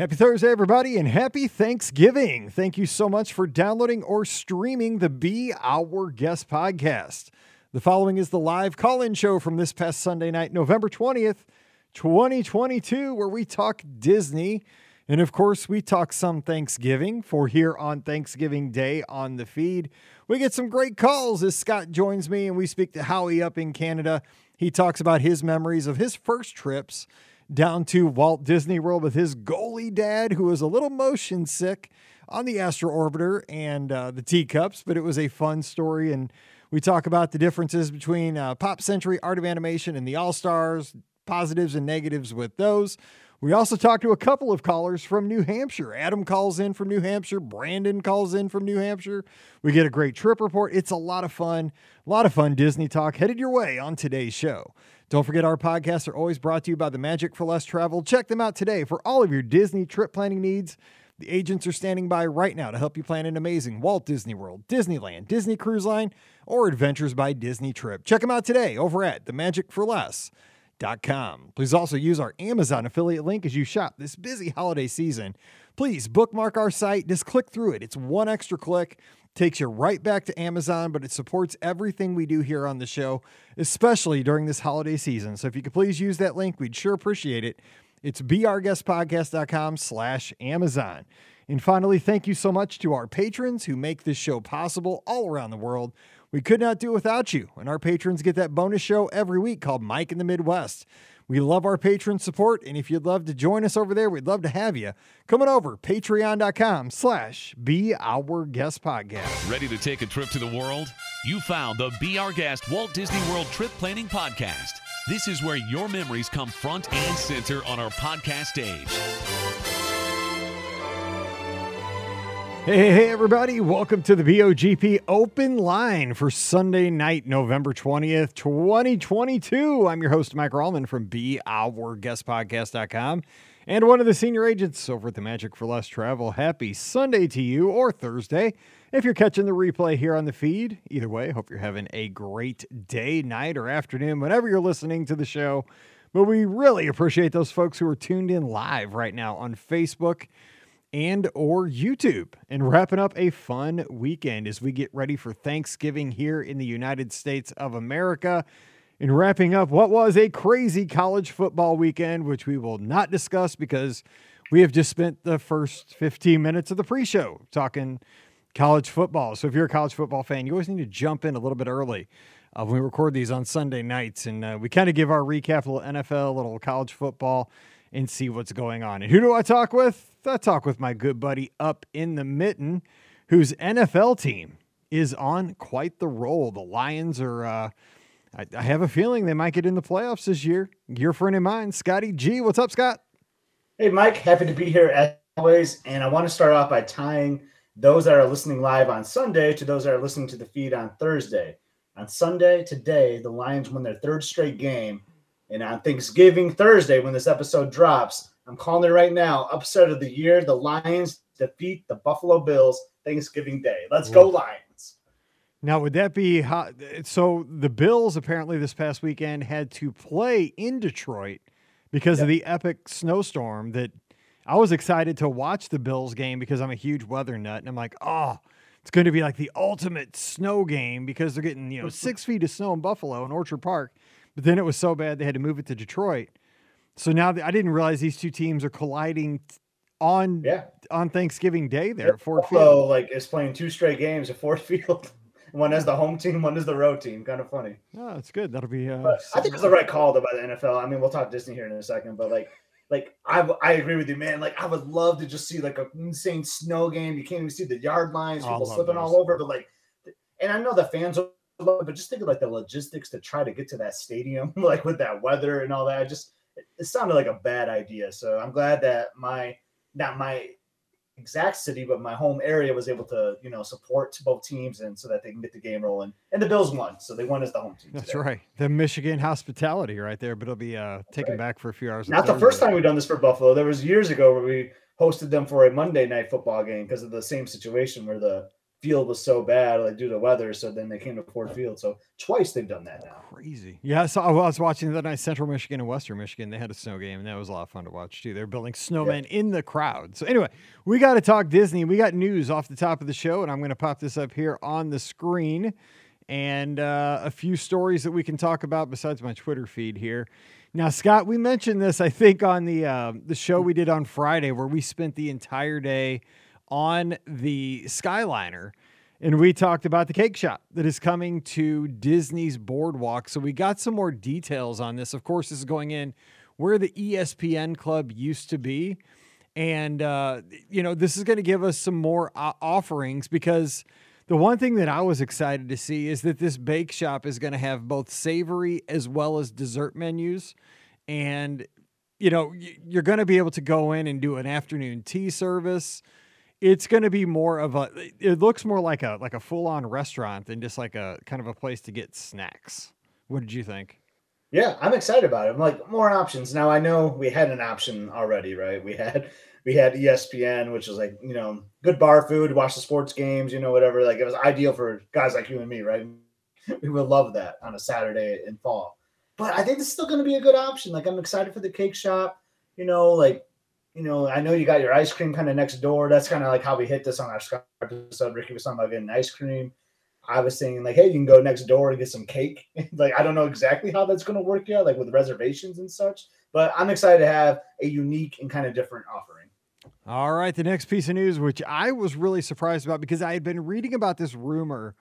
Happy Thursday, everybody, and happy Thanksgiving. Thank you so much for downloading or streaming the Be Our Guest podcast. The following is the live call in show from this past Sunday night, November 20th, 2022, where we talk Disney. And of course, we talk some Thanksgiving for here on Thanksgiving Day on the feed. We get some great calls as Scott joins me and we speak to Howie up in Canada. He talks about his memories of his first trips down to Walt Disney World with his goalie dad, who was a little motion sick on the Astro Orbiter and uh, the teacups, but it was a fun story. And we talk about the differences between uh, Pop Century Art of Animation and the All Stars, positives and negatives with those. We also talked to a couple of callers from New Hampshire. Adam calls in from New Hampshire. Brandon calls in from New Hampshire. We get a great trip report. It's a lot of fun. A lot of fun Disney talk headed your way on today's show. Don't forget our podcasts are always brought to you by the Magic for Less Travel. Check them out today for all of your Disney trip planning needs. The agents are standing by right now to help you plan an amazing Walt Disney World, Disneyland, Disney Cruise Line, or Adventures by Disney trip. Check them out today over at themagicforless.com. Please also use our Amazon affiliate link as you shop this busy holiday season. Please bookmark our site, just click through it. It's one extra click takes you right back to Amazon, but it supports everything we do here on the show, especially during this holiday season. So if you could please use that link, we'd sure appreciate it. It's beourguestpodcast.com slash Amazon. And finally, thank you so much to our patrons who make this show possible all around the world. We could not do without you, and our patrons get that bonus show every week called Mike in the Midwest. We love our patron support, and if you'd love to join us over there, we'd love to have you. Coming over, patreon.com slash Be Our Guest Podcast. Ready to take a trip to the world? You found the Be Our Guest Walt Disney World Trip Planning Podcast. This is where your memories come front and center on our podcast stage. Hey, hey, everybody. Welcome to the BOGP Open Line for Sunday night, November 20th, 2022. I'm your host, Mike Rallman from BeOurGuestPodcast.com and one of the senior agents over at the Magic for Less Travel. Happy Sunday to you or Thursday if you're catching the replay here on the feed. Either way, hope you're having a great day, night, or afternoon, whenever you're listening to the show. But we really appreciate those folks who are tuned in live right now on Facebook and or YouTube and wrapping up a fun weekend as we get ready for Thanksgiving here in the United States of America and wrapping up what was a crazy college football weekend which we will not discuss because we have just spent the first 15 minutes of the pre-show talking college football. So if you're a college football fan, you always need to jump in a little bit early. Uh, when we record these on Sunday nights and uh, we kind of give our recap, a little NFL, a little college football and see what's going on. And who do I talk with? I talk with my good buddy up in the mitten, whose NFL team is on quite the roll. The Lions are. Uh, I, I have a feeling they might get in the playoffs this year. Your friend of mine, Scotty G. What's up, Scott? Hey, Mike. Happy to be here as always. And I want to start off by tying those that are listening live on Sunday to those that are listening to the feed on Thursday. On Sunday, today, the Lions won their third straight game and on Thanksgiving Thursday, when this episode drops, I'm calling it right now. Upset of the year: the Lions defeat the Buffalo Bills Thanksgiving Day. Let's go Lions! Now, would that be how, so? The Bills apparently this past weekend had to play in Detroit because yep. of the epic snowstorm. That I was excited to watch the Bills game because I'm a huge weather nut, and I'm like, oh, it's going to be like the ultimate snow game because they're getting you know six feet of snow in Buffalo in Orchard Park. But then it was so bad they had to move it to Detroit. So now I didn't realize these two teams are colliding on yeah. on Thanksgiving Day there at Ford Field. like is playing two straight games at Ford Field. one is the home team, one is the road team. Kind of funny. Oh, that's good. That'll be. Uh, I think it's the right call though by the NFL. I mean, we'll talk Disney here in a second, but like, like I I agree with you, man. Like I would love to just see like an insane snow game. You can't even see the yard lines, people slipping those. all over. But like, and I know the fans but just think of like the logistics to try to get to that stadium, like with that weather and all that. Just it sounded like a bad idea. So I'm glad that my not my exact city, but my home area was able to, you know, support both teams and so that they can get the game rolling. And the Bills won, so they won as the home team. That's today. right. The Michigan hospitality right there, but it'll be uh taken right. back for a few hours. Not the first time we've done this for Buffalo. There was years ago where we hosted them for a Monday night football game because of the same situation where the field was so bad, like due to weather. So then they came to Ford Field. So twice they've done that now. Crazy. Yeah, so I was watching the night Central Michigan and Western Michigan. They had a snow game, and that was a lot of fun to watch too. They're building snowmen yeah. in the crowd. So anyway, we got to talk Disney. We got news off the top of the show, and I'm going to pop this up here on the screen, and uh, a few stories that we can talk about besides my Twitter feed here. Now, Scott, we mentioned this, I think, on the uh, the show we did on Friday, where we spent the entire day on the Skyliner. And we talked about the cake shop that is coming to Disney's Boardwalk. So we got some more details on this. Of course, this is going in where the ESPN club used to be. And, uh, you know, this is going to give us some more uh, offerings because the one thing that I was excited to see is that this bake shop is going to have both savory as well as dessert menus. And, you know, you're going to be able to go in and do an afternoon tea service it's going to be more of a it looks more like a like a full-on restaurant than just like a kind of a place to get snacks. What did you think? Yeah i'm excited about it. I'm like more options. Now i know we had an option already right? We had we had espn which was like you know good bar food watch the sports games you know whatever. Like it was ideal for guys like you and me right? We would love that on a saturday in fall. But i think it's still going to be a good option. Like i'm excited for the cake shop you know like you know, I know you got your ice cream kind of next door. That's kind of like how we hit this on our episode. Ricky was talking about getting ice cream. I was saying like, hey, you can go next door and get some cake. like, I don't know exactly how that's going to work yet, like with reservations and such. But I'm excited to have a unique and kind of different offering. All right, the next piece of news, which I was really surprised about because I had been reading about this rumor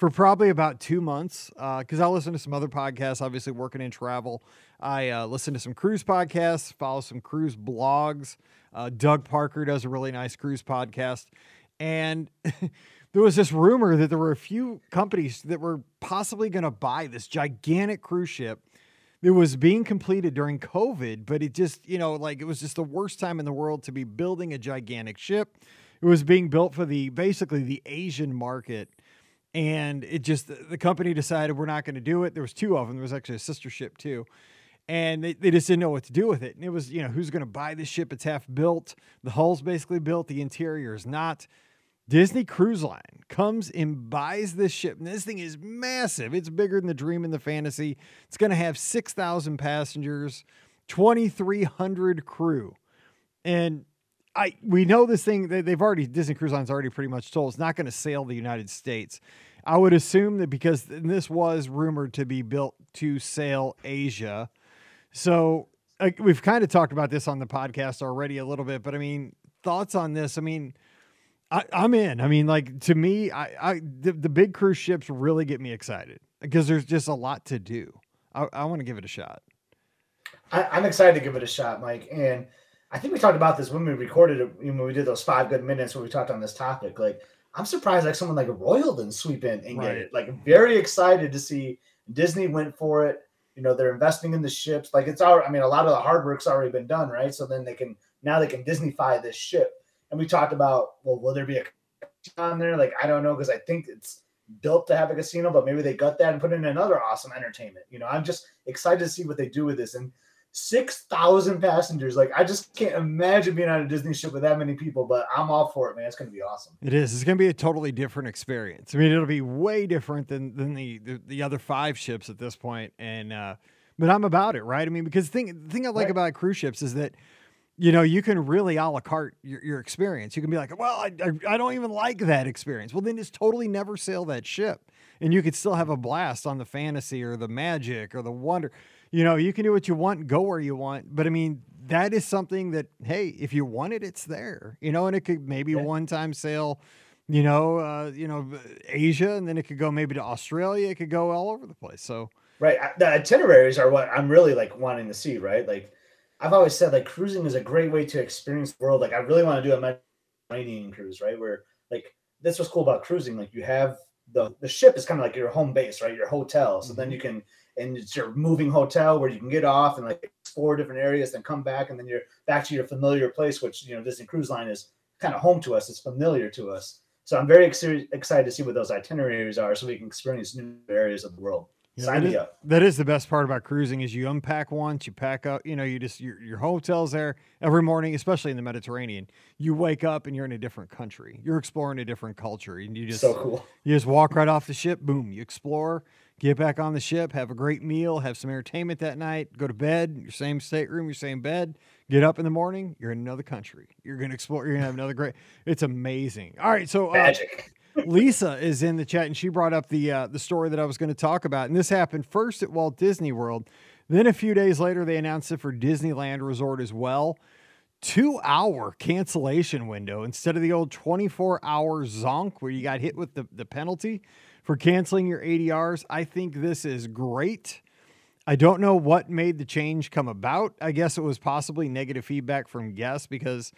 for probably about two months because uh, I listen to some other podcasts, obviously working in travel. I uh, listen to some cruise podcasts, follow some cruise blogs. Uh, Doug Parker does a really nice cruise podcast. And there was this rumor that there were a few companies that were possibly going to buy this gigantic cruise ship that was being completed during COVID, but it just, you know, like it was just the worst time in the world to be building a gigantic ship. It was being built for the basically the Asian market and it just the company decided we're not going to do it. There was two of them. There was actually a sister ship too, and they, they just didn't know what to do with it. And it was you know who's going to buy this ship? It's half built. The hull's basically built. The interior is not. Disney Cruise Line comes and buys this ship. And this thing is massive. It's bigger than the dream and the fantasy. It's going to have 6,000 passengers, 2,300 crew. And I we know this thing they, they've already Disney Cruise Line's already pretty much told it's not going to sail the United States. I would assume that because this was rumored to be built to sail Asia, so uh, we've kind of talked about this on the podcast already a little bit. But I mean, thoughts on this? I mean, I, am in. I mean, like to me, I, I the, the big cruise ships really get me excited because there's just a lot to do. I, I want to give it a shot. I, I'm excited to give it a shot, Mike, and I think we talked about this when we recorded it, when we did those five good minutes where we talked on this topic. Like, I'm surprised like someone like Royal didn't sweep in and right. get it. Like, very excited to see Disney went for it. You know, they're investing in the ships. Like, it's our. I mean, a lot of the hard work's already been done, right? So then they can, now they can Disneyfy this ship. And we talked about, well, will there be a on there? Like, I don't know, because I think it's built to have a casino, but maybe they got that and put in another awesome entertainment. You know, I'm just excited to see what they do with this. And six thousand passengers. Like I just can't imagine being on a Disney ship with that many people. But I'm all for it, man. It's going to be awesome. It is. It's going to be a totally different experience. I mean, it'll be way different than than the the, the other five ships at this point. And uh, but I'm about it, right? I mean, because the thing the thing I like right. about cruise ships is that. You know, you can really a la carte your, your experience. You can be like, well, I, I, I don't even like that experience. Well, then just totally never sail that ship. And you could still have a blast on the fantasy or the magic or the wonder you know, you can do what you want, go where you want. But I mean, that is something that, hey, if you want it, it's there, you know, and it could maybe yeah. one time sale, you know, uh, you know, Asia, and then it could go maybe to Australia. It could go all over the place. So, right. The itineraries are what I'm really like wanting to see, right? Like, I've always said, like, cruising is a great way to experience the world. Like, I really want to do a Mediterranean cruise, right? Where, like, this was cool about cruising. Like, you have the the ship is kind of like your home base, right? Your hotel. So mm-hmm. then you can and it's your moving hotel where you can get off and like explore different areas, then come back, and then you're back to your familiar place, which you know Disney Cruise Line is kind of home to us. It's familiar to us. So I'm very ex- excited to see what those itineraries are, so we can experience new areas of the world. Sign me up. That is the best part about cruising is you unpack once, you pack up, you know, you just your your hotel's there every morning, especially in the Mediterranean. You wake up and you're in a different country. You're exploring a different culture. And you just so cool. You just walk right off the ship, boom, you explore, get back on the ship, have a great meal, have some entertainment that night, go to bed, your same stateroom, your same bed, get up in the morning, you're in another country. You're gonna explore, you're gonna have another great it's amazing. All right, so uh, magic. Lisa is in the chat, and she brought up the uh, the story that I was going to talk about. And this happened first at Walt Disney World, then a few days later they announced it for Disneyland Resort as well. Two hour cancellation window instead of the old 24 hour zonk where you got hit with the, the penalty for canceling your ADRs. I think this is great. I don't know what made the change come about. I guess it was possibly negative feedback from guests because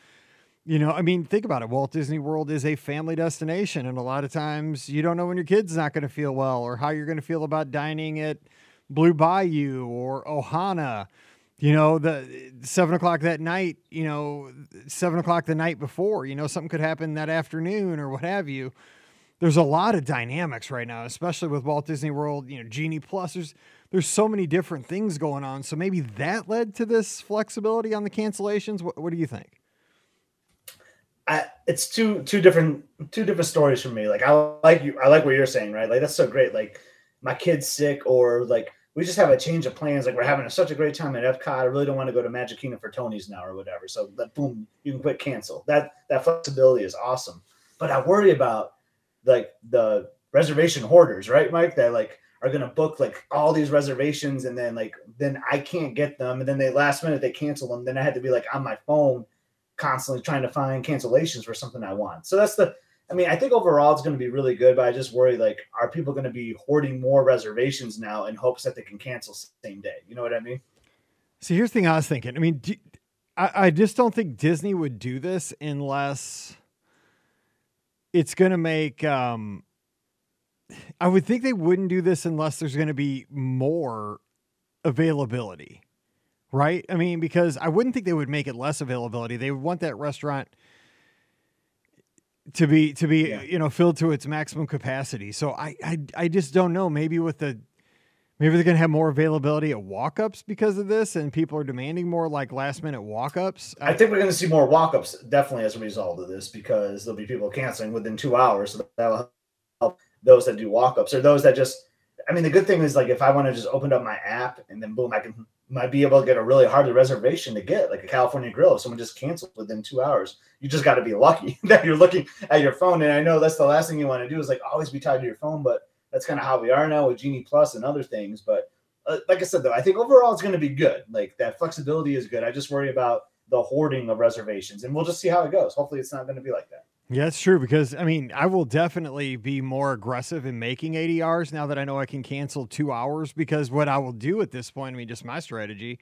you know, I mean, think about it. Walt Disney World is a family destination, and a lot of times you don't know when your kid's not going to feel well or how you're going to feel about dining at Blue Bayou or Ohana. You know, the seven o'clock that night, you know, seven o'clock the night before, you know, something could happen that afternoon or what have you. There's a lot of dynamics right now, especially with Walt Disney World, you know, Genie Plus. There's there's so many different things going on. So maybe that led to this flexibility on the cancellations. What, what do you think? I, it's two two different two different stories for me. Like I like you, I like what you're saying, right? Like that's so great. Like my kid's sick, or like we just have a change of plans. Like we're having a, such a great time at Epcot. I really don't want to go to Magic Kingdom for Tony's now or whatever. So that boom, you can quit cancel. That that flexibility is awesome. But I worry about like the reservation hoarders, right, Mike? That like are gonna book like all these reservations and then like then I can't get them and then they last minute they cancel them. Then I had to be like on my phone constantly trying to find cancellations for something I want. So that's the I mean, I think overall it's going to be really good, but I just worry like, are people going to be hoarding more reservations now in hopes that they can cancel same day? You know what I mean? See, here's the thing I was thinking. I mean, do, I, I just don't think Disney would do this unless it's going to make. Um, I would think they wouldn't do this unless there's going to be more availability right? I mean, because I wouldn't think they would make it less availability. They would want that restaurant to be to be yeah. you know filled to its maximum capacity. So I, I I just don't know. Maybe with the maybe they're gonna have more availability at walk-ups because of this, and people are demanding more like last minute walk-ups. I think we're gonna see more walk-ups definitely as a result of this because there'll be people canceling within two hours. So that'll help those that do walk-ups or those that just. I mean, the good thing is like if I want to just open up my app and then boom, I can might be able to get a really hard reservation to get, like a California Grill. If someone just canceled within two hours, you just got to be lucky that you're looking at your phone. And I know that's the last thing you want to do is like always be tied to your phone, but that's kind of how we are now with Genie Plus and other things. But uh, like I said, though, I think overall it's going to be good. Like that flexibility is good. I just worry about the hoarding of reservations, and we'll just see how it goes. Hopefully, it's not going to be like that. Yeah, it's true because I mean, I will definitely be more aggressive in making ADRs now that I know I can cancel two hours. Because what I will do at this point, I mean, just my strategy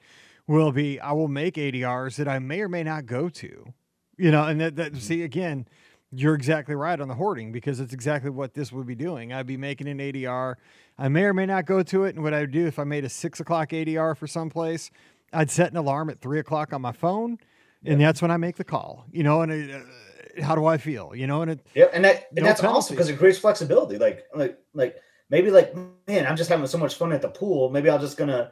will be I will make ADRs that I may or may not go to, you know, and that, that mm-hmm. see again, you're exactly right on the hoarding because it's exactly what this would be doing. I'd be making an ADR. I may or may not go to it. And what I would do if I made a six o'clock ADR for someplace, I'd set an alarm at three o'clock on my phone. And that's when I make the call, you know, and it, uh, how do I feel? You know, and it yeah, and that and no that's penalty. awesome because it creates flexibility. Like like like maybe like man, I'm just having so much fun at the pool. Maybe I'm just gonna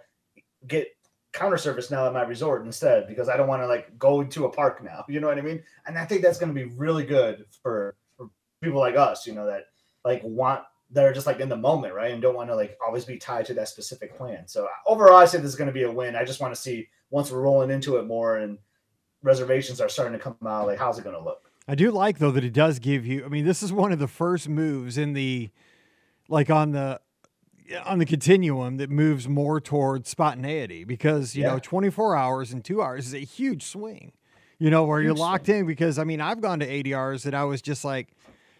get counter service now at my resort instead because I don't want to like go to a park now. You know what I mean? And I think that's gonna be really good for for people like us. You know that like want that are just like in the moment, right? And don't want to like always be tied to that specific plan. So overall, I say this is going to be a win. I just want to see once we're rolling into it more and reservations are starting to come out, like how's it going to look? I do like though that it does give you. I mean, this is one of the first moves in the, like on the, on the continuum that moves more towards spontaneity because you yeah. know 24 hours and two hours is a huge swing. You know where huge you're locked swing. in because I mean I've gone to ADRs that I was just like,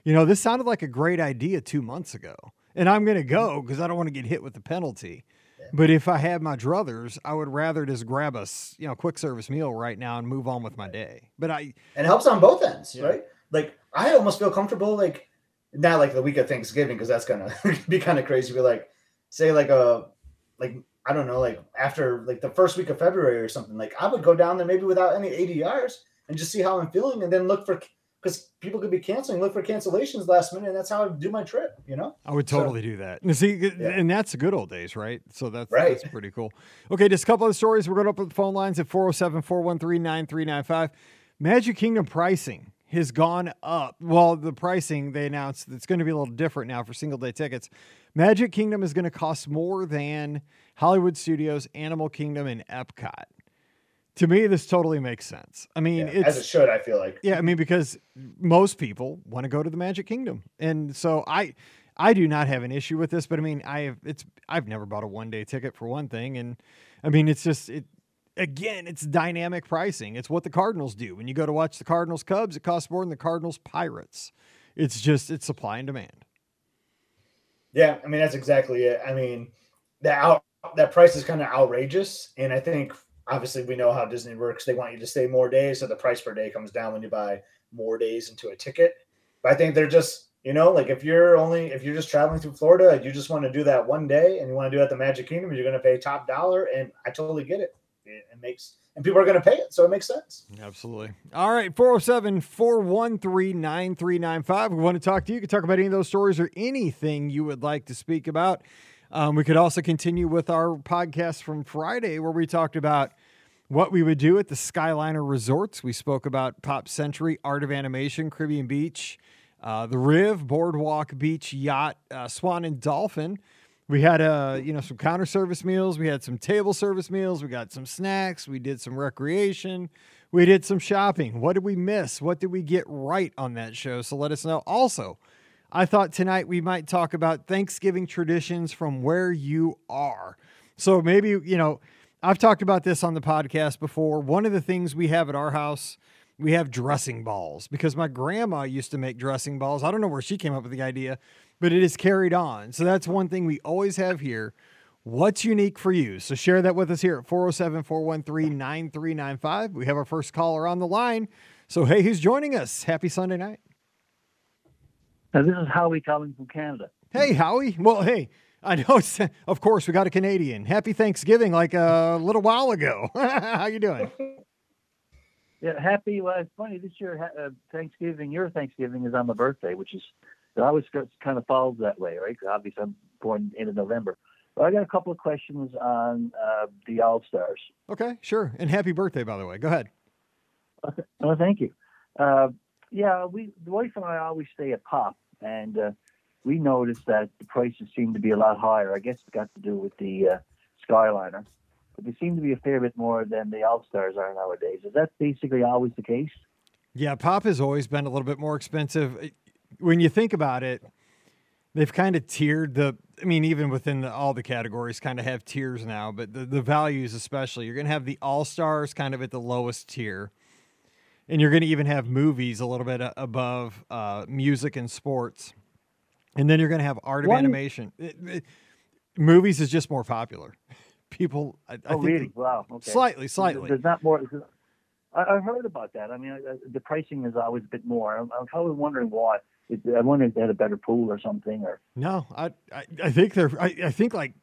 you know, this sounded like a great idea two months ago, and I'm going to go mm-hmm. because I don't want to get hit with the penalty. But if I had my druthers, I would rather just grab a you know quick service meal right now and move on with my day. But I and it helps on both ends, yeah. right? Like I almost feel comfortable like not like the week of Thanksgiving because that's gonna be kind of crazy. But like say like a like I don't know like after like the first week of February or something. Like I would go down there maybe without any ADRs and just see how I'm feeling and then look for because people could be canceling, look for cancellations last minute, and that's how I do my trip. You know, I would totally so, do that. And see, yeah. and that's the good old days, right? So that's right. that's pretty cool. Okay, just a couple of stories. We're going to open the phone lines at 407 413 9395. Magic Kingdom pricing has gone up. Well, the pricing they announced it's going to be a little different now for single day tickets. Magic Kingdom is going to cost more than Hollywood Studios, Animal Kingdom, and Epcot. To me, this totally makes sense. I mean, yeah, as it should. I feel like. Yeah, I mean, because most people want to go to the Magic Kingdom, and so I, I do not have an issue with this. But I mean, I have it's I've never bought a one day ticket for one thing, and I mean, it's just it again, it's dynamic pricing. It's what the Cardinals do. When you go to watch the Cardinals Cubs, it costs more than the Cardinals Pirates. It's just it's supply and demand. Yeah, I mean that's exactly it. I mean that out that price is kind of outrageous, and I think obviously we know how Disney works. They want you to stay more days, so the price per day comes down when you buy more days into a ticket. But I think they're just you know like if you're only if you're just traveling through Florida, you just want to do that one day, and you want to do it at the Magic Kingdom, you're going to pay top dollar, and I totally get it it, it makes and people are going to pay it, so it makes sense. Absolutely. All right, 407 413 9395. We want to talk to you. You can talk about any of those stories or anything you would like to speak about. Um, we could also continue with our podcast from Friday where we talked about what we would do at the Skyliner resorts. We spoke about Pop Century, Art of Animation, Caribbean Beach, uh, the Riv, Boardwalk Beach Yacht, uh, Swan and Dolphin. We had uh, you know, some counter service meals. We had some table service meals. We got some snacks. We did some recreation. We did some shopping. What did we miss? What did we get right on that show? So let us know. Also, I thought tonight we might talk about Thanksgiving traditions from where you are. So maybe, you know, I've talked about this on the podcast before. One of the things we have at our house, we have dressing balls because my grandma used to make dressing balls. I don't know where she came up with the idea, but it is carried on. So that's one thing we always have here. What's unique for you? So share that with us here at 407 413 9395. We have our first caller on the line. So, hey, who's joining us? Happy Sunday night. Now, this is Howie calling from Canada. Hey, Howie. Well, hey, I know. It's, of course, we got a Canadian. Happy Thanksgiving, like a little while ago. How you doing? Yeah, happy. Well, it's funny this year. Uh, Thanksgiving, your Thanksgiving is on my birthday, which is it always kind of followed that way, right? Because Obviously, I'm born in November. But I got a couple of questions on uh, the All Stars. Okay, sure. And happy birthday, by the way. Go ahead. Okay. Oh, thank you. Uh, yeah, we the wife and I always stay at Pop, and uh, we noticed that the prices seem to be a lot higher. I guess it got to do with the uh, Skyliner, but they seem to be a fair bit more than the All Stars are nowadays. Is that basically always the case? Yeah, Pop has always been a little bit more expensive when you think about it, they've kind of tiered the. I mean, even within the, all the categories, kind of have tiers now. But the the values, especially, you're going to have the all stars kind of at the lowest tier, and you're going to even have movies a little bit above uh, music and sports, and then you're going to have art of animation. It, it, movies is just more popular. People, I, I oh, really? Wow. Okay. Slightly, slightly. There's not more. I, I heard about that. I mean, I, the pricing is always a bit more. I'm, I'm kind of wondering why. I wonder if they had a better pool or something. Or no, I I, I think they're. I, I think like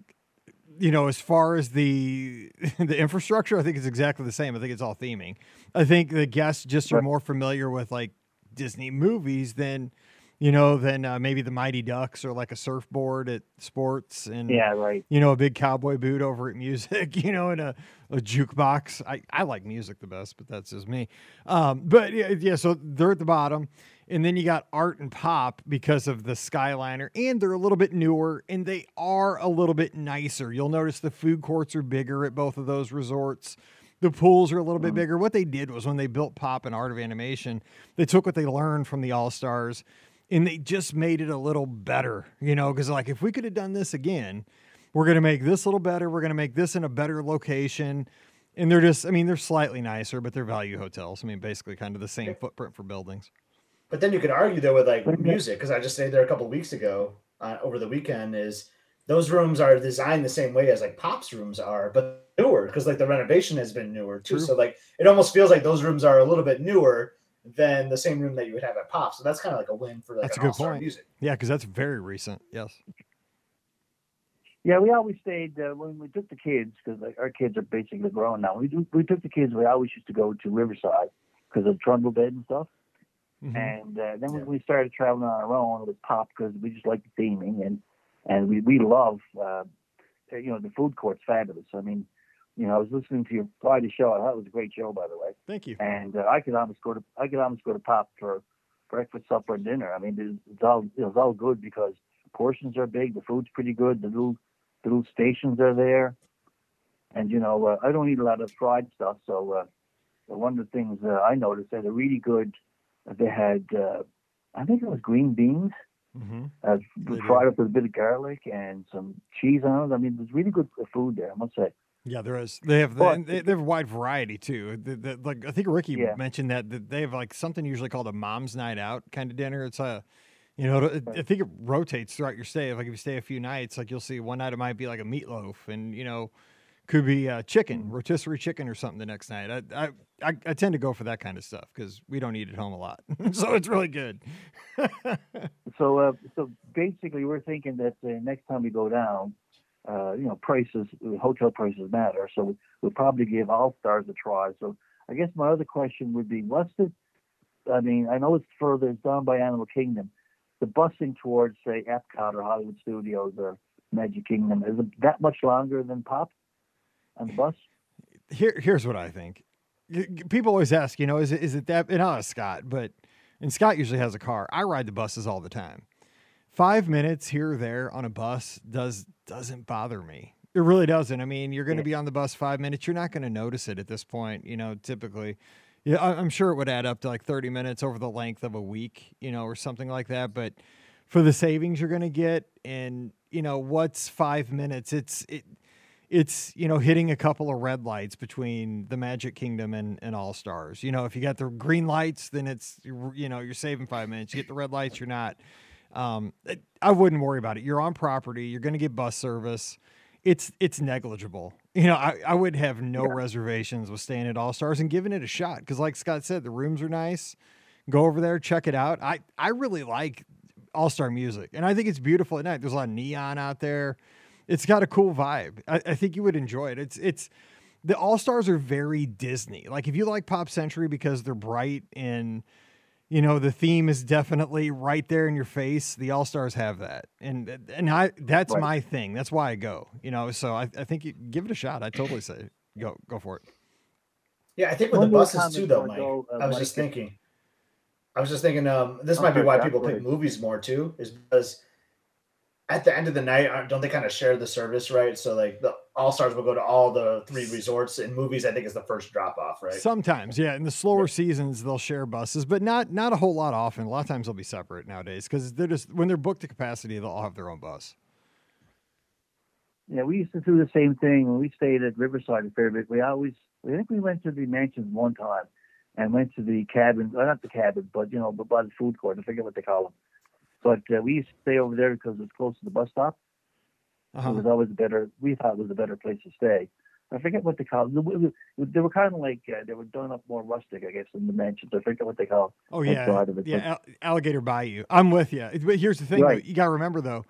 you know, as far as the the infrastructure, I think it's exactly the same. I think it's all theming. I think the guests just are more familiar with like Disney movies than you know than uh, maybe the Mighty Ducks or like a surfboard at sports and yeah, right. You know, a big cowboy boot over at music. You know, and a, a jukebox. I I like music the best, but that's just me. Um, but yeah, yeah, so they're at the bottom. And then you got art and pop because of the Skyliner, and they're a little bit newer and they are a little bit nicer. You'll notice the food courts are bigger at both of those resorts. The pools are a little bit mm-hmm. bigger. What they did was when they built Pop and Art of Animation, they took what they learned from the All Stars and they just made it a little better, you know, because like if we could have done this again, we're going to make this a little better. We're going to make this in a better location. And they're just, I mean, they're slightly nicer, but they're value hotels. I mean, basically kind of the same footprint for buildings. But then you could argue though with like music because I just stayed there a couple weeks ago uh, over the weekend. Is those rooms are designed the same way as like Pop's rooms are, but newer because like the renovation has been newer too. True. So like it almost feels like those rooms are a little bit newer than the same room that you would have at Pop. So that's kind of like a win for like that's a good point. Music. Yeah, because that's very recent. Yes. Yeah, we always stayed uh, when we took the kids because like, our kids are basically grown now. We we took the kids. We always used to go to Riverside because of Trundle Bed and stuff. Mm-hmm. And uh, then when we started traveling on our own, with pop because we just like the theming and and we we love uh, you know the food court's fabulous. I mean, you know, I was listening to your Friday show. I thought it was a great show, by the way. Thank you. And uh, I could almost go to I could almost go to pop for breakfast, supper, and dinner. I mean, it's, it's all it's all good because portions are big, the food's pretty good, the little the little stations are there, and you know, uh, I don't eat a lot of fried stuff, so. Uh, one of the things uh, I noticed they had a really good. They had, uh, I think it was green beans, mm-hmm. uh, fried up with a bit of garlic and some cheese on it. I mean, there's really good food there, I must say. Yeah, there is. They have they, they, have a wide variety too. The, the, like I think Ricky yeah. mentioned that, that they have like something usually called a mom's night out kind of dinner. It's a you know, I think it rotates throughout your stay. Like if you stay a few nights, like you'll see one night it might be like a meatloaf, and you know, could be uh, chicken, mm. rotisserie chicken or something the next night. I, I, I, tend to go for that kind of stuff because we don't eat at home a lot, so it's really good. so, uh, so basically, we're thinking that uh, next time we go down, uh, you know, prices, hotel prices matter. So we'll probably give All Stars a try. So I guess my other question would be, what's the? I mean, I know it's further, it's down by Animal Kingdom. The busing towards, say, Epcot or Hollywood Studios or Magic Kingdom is it that much longer than Pop? and bus? Here, here's what I think. People always ask, you know, is it is it that? And not Scott, but and Scott usually has a car. I ride the buses all the time. Five minutes here or there on a bus does doesn't bother me. It really doesn't. I mean, you're going to be on the bus five minutes. You're not going to notice it at this point. You know, typically, yeah, I'm sure it would add up to like 30 minutes over the length of a week, you know, or something like that. But for the savings you're going to get, and you know, what's five minutes? It's it it's you know hitting a couple of red lights between the Magic Kingdom and, and All Stars. You know, if you got the green lights, then it's you know you're saving five minutes. You get the red lights, you're not. Um, I wouldn't worry about it. You're on property. You're going to get bus service. It's it's negligible. You know, I, I would have no yeah. reservations with staying at All Stars and giving it a shot because, like Scott said, the rooms are nice. Go over there, check it out. I I really like All Star music, and I think it's beautiful at night. There's a lot of neon out there it's got a cool vibe. I, I think you would enjoy it. It's it's the All Stars are very Disney. Like if you like Pop Century because they're bright and you know the theme is definitely right there in your face. The All Stars have that, and and I that's right. my thing. That's why I go. You know, so I, I think you give it a shot. I totally say go go for it. Yeah, I think with One the buses too, though, Mike. Go, uh, I was Mike, just thinking. I was just thinking. Um, this might be why people pick movies more too, is because at the end of the night, uh, don't they kind of share the service, right? So like the all stars will go to all the three resorts. In movies, I think is the first drop off, right? Sometimes, yeah. In the slower yeah. seasons, they'll share buses, but not not a whole lot often. A lot of times they'll be separate nowadays because they're just when they're booked to capacity, they'll all have their own bus. Yeah, we used to do the same thing when we stayed at Riverside a fair bit. We always, I think we went to the mansions one time and went to the cabin, well, not the cabin, but you know, but by the food court. I forget what they call them but uh, we used to stay over there because it was close to the bus stop. Uh-huh. It was always a better. We thought it was a better place to stay. I forget what they call. Them. They were kind of like uh, they were done up more rustic, I guess, in the mansions. I forget what they call. Oh yeah, yeah, Alligator Bayou. I'm with you. But here's the thing: right. though, you got to remember though,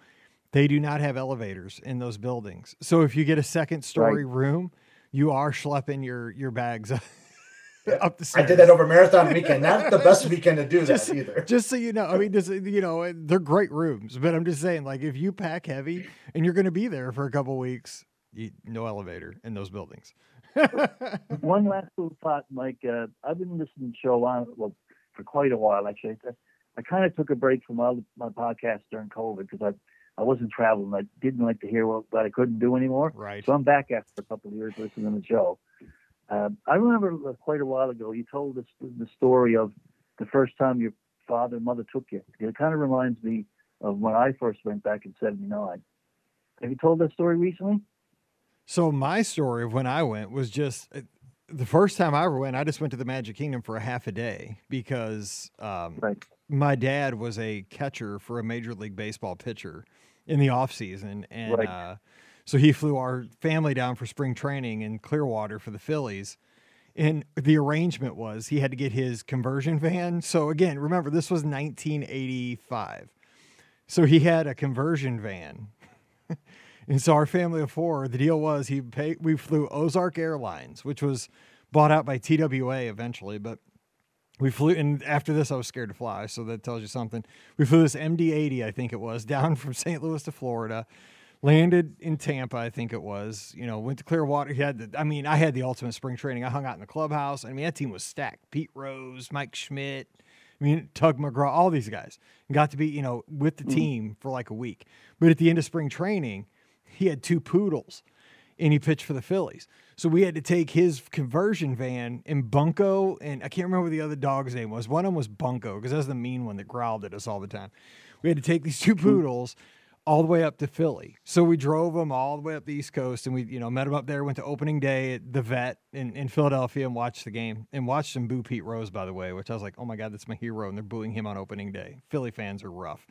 they do not have elevators in those buildings. So if you get a second story right. room, you are schlepping your your bags up the stairs. I did that over marathon weekend. Not the best weekend to do just, that either. Just so you know, I mean, just you know, they're great rooms, but I'm just saying, like, if you pack heavy and you're going to be there for a couple weeks, you, no elevator in those buildings. One last little thought, Mike. Uh, I've been listening to show on well for quite a while actually. I, I kind of took a break from all my podcasts during COVID because I I wasn't traveling. I didn't like to hear what, what I couldn't do anymore. Right. So I'm back after a couple of years listening to the show. Uh, I remember quite a while ago you told us the story of the first time your father and mother took you. It kind of reminds me of when I first went back in '79. Have you told that story recently? So my story of when I went was just uh, the first time I ever went. I just went to the Magic Kingdom for a half a day because um, right. my dad was a catcher for a Major League Baseball pitcher in the off season, and right. uh, so he flew our family down for spring training in Clearwater for the Phillies. And the arrangement was he had to get his conversion van. So again, remember this was 1985. So he had a conversion van. and so our family of four, the deal was he paid we flew Ozark Airlines, which was bought out by TWA eventually, but we flew, and after this, I was scared to fly. So that tells you something. We flew this MD 80, I think it was, down from St. Louis to Florida, landed in Tampa, I think it was. You know, went to Clearwater. He had, the, I mean, I had the ultimate spring training. I hung out in the clubhouse. I mean, that team was stacked. Pete Rose, Mike Schmidt, I mean, Tug McGraw, all these guys. Got to be, you know, with the mm. team for like a week. But at the end of spring training, he had two poodles and he pitched for the Phillies. So we had to take his conversion van and Bunko, and I can't remember what the other dog's name was. One of them was Bunko because that's the mean one that growled at us all the time. We had to take these two hmm. poodles all the way up to Philly. So we drove them all the way up the East Coast, and we you know met them up there. Went to opening day at the Vet in, in Philadelphia and watched the game and watched them boo Pete Rose by the way, which I was like, oh my god, that's my hero, and they're booing him on opening day. Philly fans are rough.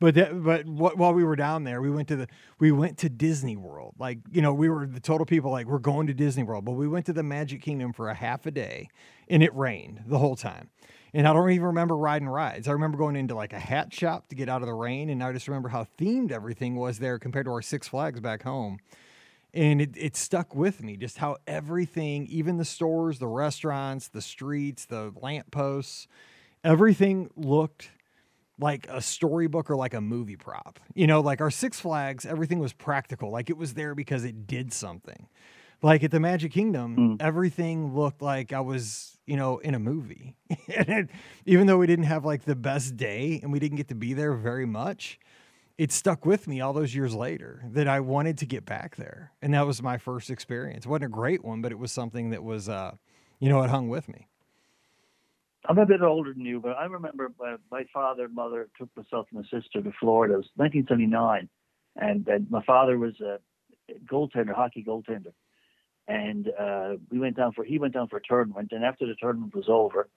But that, but what, while we were down there, we went to the we went to Disney World. Like you know, we were the total people like we're going to Disney World, but we went to the Magic Kingdom for a half a day, and it rained the whole time. And I don't even remember riding rides. I remember going into like a hat shop to get out of the rain, and I just remember how themed everything was there compared to our Six Flags back home. And it, it stuck with me just how everything, even the stores, the restaurants, the streets, the lampposts, everything looked like a storybook or like a movie prop. You know, like our Six Flags, everything was practical. Like it was there because it did something. Like at the Magic Kingdom, mm. everything looked like I was, you know, in a movie. and even though we didn't have like the best day and we didn't get to be there very much, it stuck with me all those years later that I wanted to get back there. And that was my first experience. It wasn't a great one, but it was something that was, uh, you know, it hung with me. I'm a bit older than you, but I remember my, my father and mother took myself and my sister to Florida. It was 1979, and, and my father was a goaltender, hockey goaltender, and uh, we went down for he went down for a tournament, and after the tournament was over,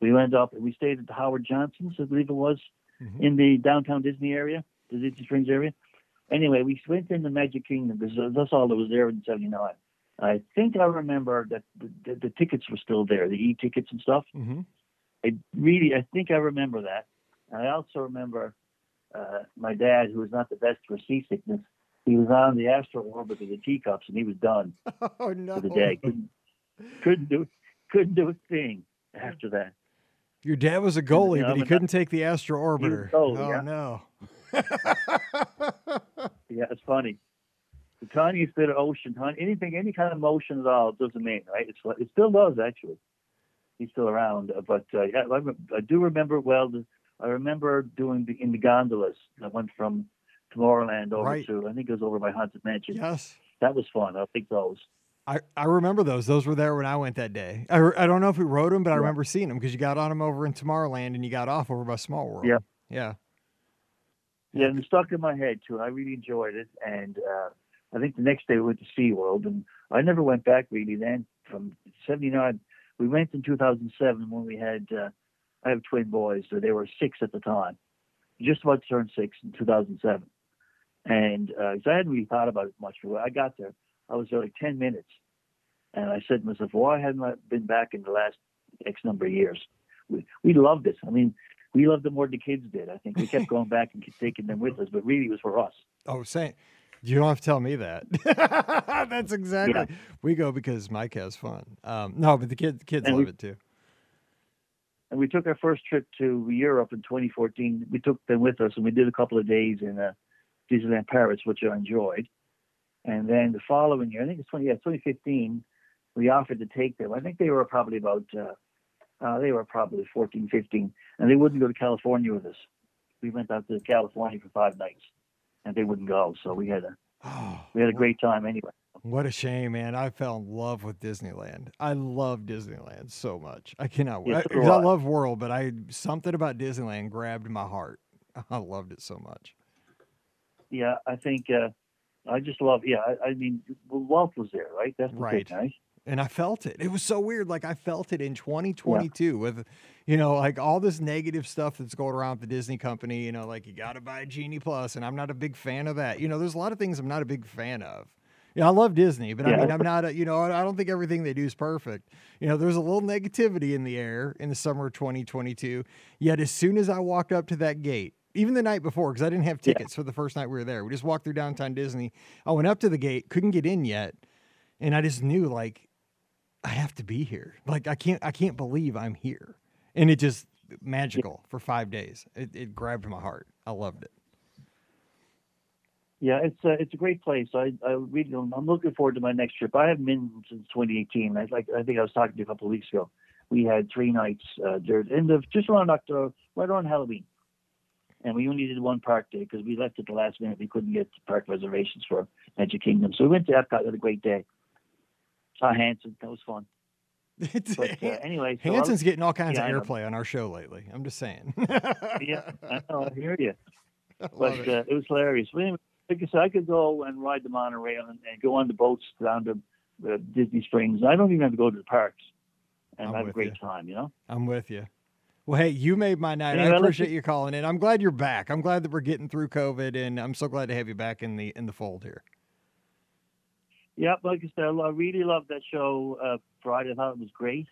we went up and we stayed at the Howard Johnson's, I believe it was, mm-hmm. in the downtown Disney area, the Disney Springs area. Anyway, we went in the Magic Kingdom because that's all that was there in '79. I think I remember that the, the, the, tickets were still there, the e-tickets and stuff. Mm-hmm. I really, I think I remember that. And I also remember uh, my dad, who was not the best for seasickness. He was on the astro orbit of the teacups, and he was done oh, no. for the day. Couldn't, couldn't do couldn't do a thing after that. Your dad was a goalie, but he couldn't take the astro orbiter. Goalie, oh yeah. no! yeah, it's funny. The tiniest bit of ocean, anything, any kind of motion at all, doesn't mean right. It's it still does actually he's still around. Uh, but uh, yeah, I, I, do remember well. I remember doing the in the gondolas. I went from Tomorrowland over right. to I think it was over by Haunted Mansion. Yes, that was fun. I think those. I, I remember those. Those were there when I went that day. I, I don't know if we rode them, but I yeah. remember seeing them because you got on them over in Tomorrowland and you got off over by Small World. Yeah. Yeah. Yeah, and it stuck in my head too. I really enjoyed it. And uh, I think the next day we went to SeaWorld and I never went back really then from 79 we went in 2007 when we had, uh, I have twin boys, so they were six at the time, just about to turn six in 2007. And uh, I hadn't really thought about it much, but when I got there, I was there like 10 minutes. And I said to myself, why hadn't I been back in the last X number of years? We, we loved it. I mean, we loved it more than the kids did. I think we kept going back and taking them with us, but really it was for us. Oh, same. You don't have to tell me that. That's exactly. Yeah. We go because Mike has fun. Um, no, but the kids, kids and love we, it too. And we took our first trip to Europe in 2014. We took them with us, and we did a couple of days in uh, Disneyland Paris, which I enjoyed. And then the following year, I think it's 20, yeah, 2015, we offered to take them. I think they were probably about, uh, uh, they were probably 14, 15, and they wouldn't go to California with us. We went out to California for five nights and they wouldn't go. So we had a oh, we had a great time anyway. What a shame, man! I fell in love with Disneyland. I love Disneyland so much. I cannot. I, I, I love World, but I something about Disneyland grabbed my heart. I loved it so much. Yeah, I think uh, I just love. Yeah, I, I mean, Walt was there, right? That's the right. Thing, right? and I felt it. It was so weird. Like I felt it in 2022 yeah. with, you know, like all this negative stuff that's going around the Disney company. You know, like you got to buy Genie Plus, and I'm not a big fan of that. You know, there's a lot of things I'm not a big fan of. Yeah, I love Disney, but yeah. I mean, I'm not a, you know, I don't think everything they do is perfect. You know, there's a little negativity in the air in the summer of 2022. Yet, as soon as I walked up to that gate, even the night before, because I didn't have tickets yeah. for the first night we were there, we just walked through downtown Disney. I went up to the gate, couldn't get in yet, and I just knew like I have to be here. Like I can't I can't believe I'm here. and it just magical yeah. for five days. It, it grabbed my heart. I loved it. Yeah, it's a, it's a great place. I, I really, I'm looking forward to my next trip. I haven't been since 2018. I like, I think I was talking to you a couple of weeks ago. We had three nights uh, there, end of just around October, right around Halloween, and we only did one park day because we left at the last minute. We couldn't get park reservations for Magic Kingdom, so we went to Epcot. Had a great day. Saw Hanson. That was fun. but, uh, anyway, so Hanson's getting all kinds yeah, of airplay on our show lately. I'm just saying. yeah, I know. I hear you. But it. Uh, it was hilarious. Like I said, I could go and ride the monorail and, and go on the boats down to uh, Disney Springs. I don't even have to go to the parks and I'm have a great you. time. You know. I'm with you. Well, hey, you made my night. I appreciate you calling in. I'm glad you're back. I'm glad that we're getting through COVID, and I'm so glad to have you back in the in the fold here. Yeah, like I said, I really loved that show uh, Friday. I thought it was great.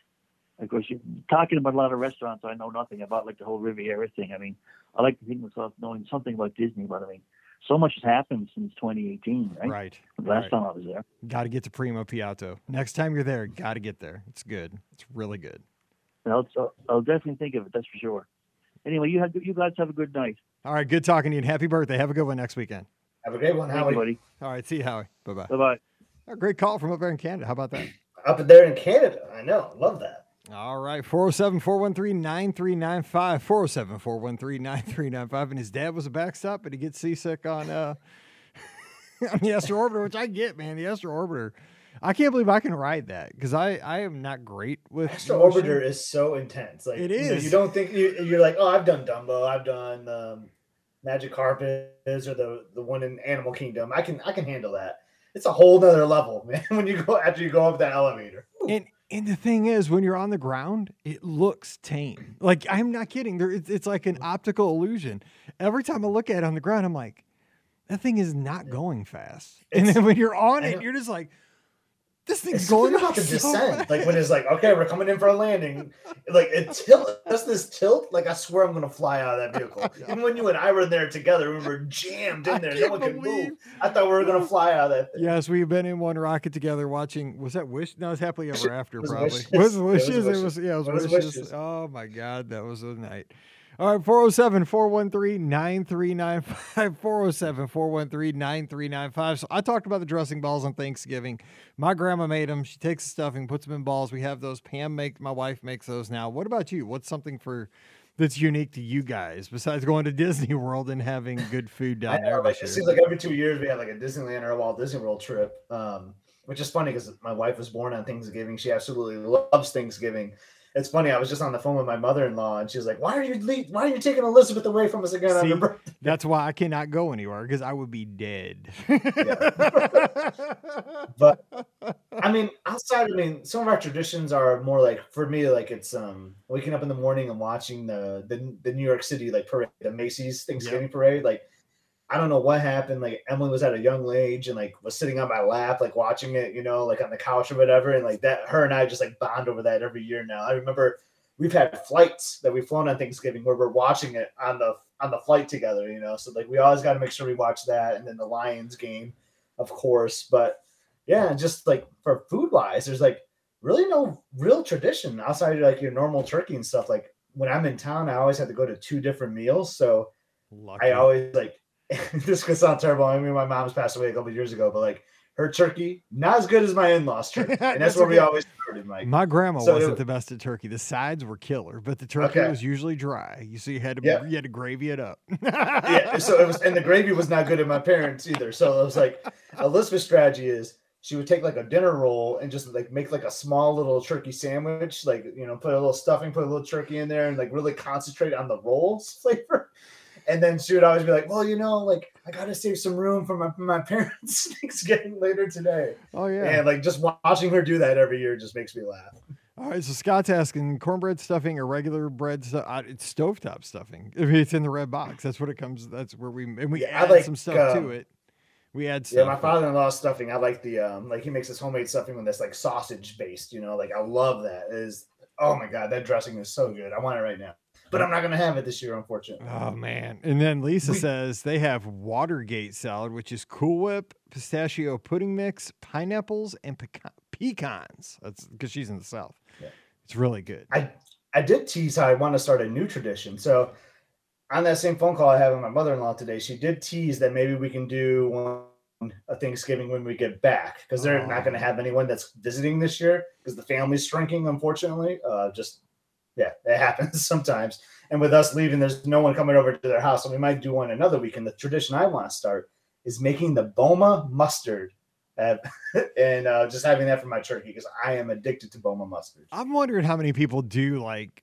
Of course, you're talking about a lot of restaurants I know nothing about, like the whole Riviera thing. I mean, I like to think myself knowing something about Disney, but I mean, so much has happened since 2018, right? Right. last right. time I was there. Got to get to Primo Piatto. Next time you're there, got to get there. It's good. It's really good. I'll, I'll definitely think of it. That's for sure. Anyway, you have you guys have a good night. All right. Good talking to you and happy birthday. Have a good one next weekend. Have a great one, Howie. buddy. All right. See you, Howie. Bye bye. Bye bye. A great call from up there in Canada. How about that? Up there in Canada. I know. Love that. All right. 407 413 9395. 407 413 9395. And his dad was a backstop, but he gets seasick on, uh, on the Astro Orbiter, which I get, man. The Astro Orbiter. I can't believe I can ride that because I, I am not great with Astro Orbiter is so intense. Like it is. You, know, you don't think you, you're like, oh, I've done Dumbo, I've done um, Magic Carpet, or the the one in Animal Kingdom. I can I can handle that it's a whole nother level, man. When you go after you go up that elevator. And and the thing is, when you're on the ground, it looks tame. Like I'm not kidding. There, it's, it's like an optical illusion. Every time I look at it on the ground, I'm like, that thing is not going fast. And then when you're on it, you're just like, this thing's it's going about the so descent. Fast. Like when it's like, okay, we're coming in for a landing. Like it tilt does this tilt. Like I swear I'm gonna fly out of that vehicle. Even when you and I were there together, we were jammed in there. No one could move. I thought we were gonna fly out of that thing. Yes, we've been in one rocket together watching was that Wish? No, it was happily ever after, it probably. Wishes. Was wishes. It was, wishes. It was yeah, it was, it was wishes. wishes. Oh my god, that was a night. All right, 407 413 9395. 407 413 9395. So I talked about the dressing balls on Thanksgiving. My grandma made them. She takes the stuffing, puts them in balls. We have those. Pam make my wife makes those now. What about you? What's something for that's unique to you guys besides going to Disney World and having good food down know, there? Like, it seems like every two years we have like a Disneyland or a Walt Disney World trip. Um, which is funny because my wife was born on Thanksgiving. She absolutely loves Thanksgiving it's funny. I was just on the phone with my mother-in-law, and she was like, "Why are you le- Why are you taking Elizabeth away from us again See, on her? That's why I cannot go anywhere because I would be dead. but I mean, outside, I mean, some of our traditions are more like for me, like it's um waking up in the morning and watching the the, the New York City like parade, the Macy's Thanksgiving yep. parade, like I don't know what happened. Like Emily was at a young age and like was sitting on my lap, like watching it, you know, like on the couch or whatever. And like that, her and I just like bond over that every year now. I remember we've had flights that we've flown on Thanksgiving where we're watching it on the on the flight together, you know. So like we always got to make sure we watch that, and then the Lions game, of course. But yeah, just like for food wise, there's like really no real tradition outside of like your normal turkey and stuff. Like when I'm in town, I always have to go to two different meals, so Lucky. I always like this could sound terrible. I mean, my mom's passed away a couple years ago, but like her turkey, not as good as my in-laws turkey, and that's, that's where okay. we always started, Mike. My grandma so wasn't the best at turkey. The sides were killer, but the turkey okay. was usually dry. You see, you had to yeah. you had to gravy it up. yeah, so it was, and the gravy was not good at my parents either. So it was like Elizabeth's strategy is she would take like a dinner roll and just like make like a small little turkey sandwich, like you know, put a little stuffing, put a little turkey in there, and like really concentrate on the rolls flavor. And then she would always be like, "Well, you know, like I got to save some room for my my parents' Thanksgiving later today." Oh yeah, and like just watching her do that every year just makes me laugh. All right, so Scott's asking cornbread stuffing or regular bread stuff. Uh, it's stovetop stuffing. If it's in the red box, that's what it comes. That's where we and we yeah, add like, some stuff um, to it. We add stuff. Yeah, my father-in-law stuffing. I like the um, like he makes his homemade stuffing with this like sausage based. You know, like I love that. It is oh my god, that dressing is so good. I want it right now but I'm not going to have it this year, unfortunately. Oh man! And then Lisa we, says they have Watergate salad, which is Cool Whip, pistachio pudding mix, pineapples, and pecan- pecans. That's because she's in the South. Yeah. It's really good. I I did tease how I want to start a new tradition. So on that same phone call I had with my mother-in-law today, she did tease that maybe we can do one a Thanksgiving when we get back because they're oh. not going to have anyone that's visiting this year because the family's shrinking, unfortunately. Uh, just yeah, it happens sometimes. And with us leaving, there's no one coming over to their house, so we might do one another week. And the tradition I want to start is making the Boma mustard and uh, just having that for my turkey because I am addicted to Boma mustard. I'm wondering how many people do like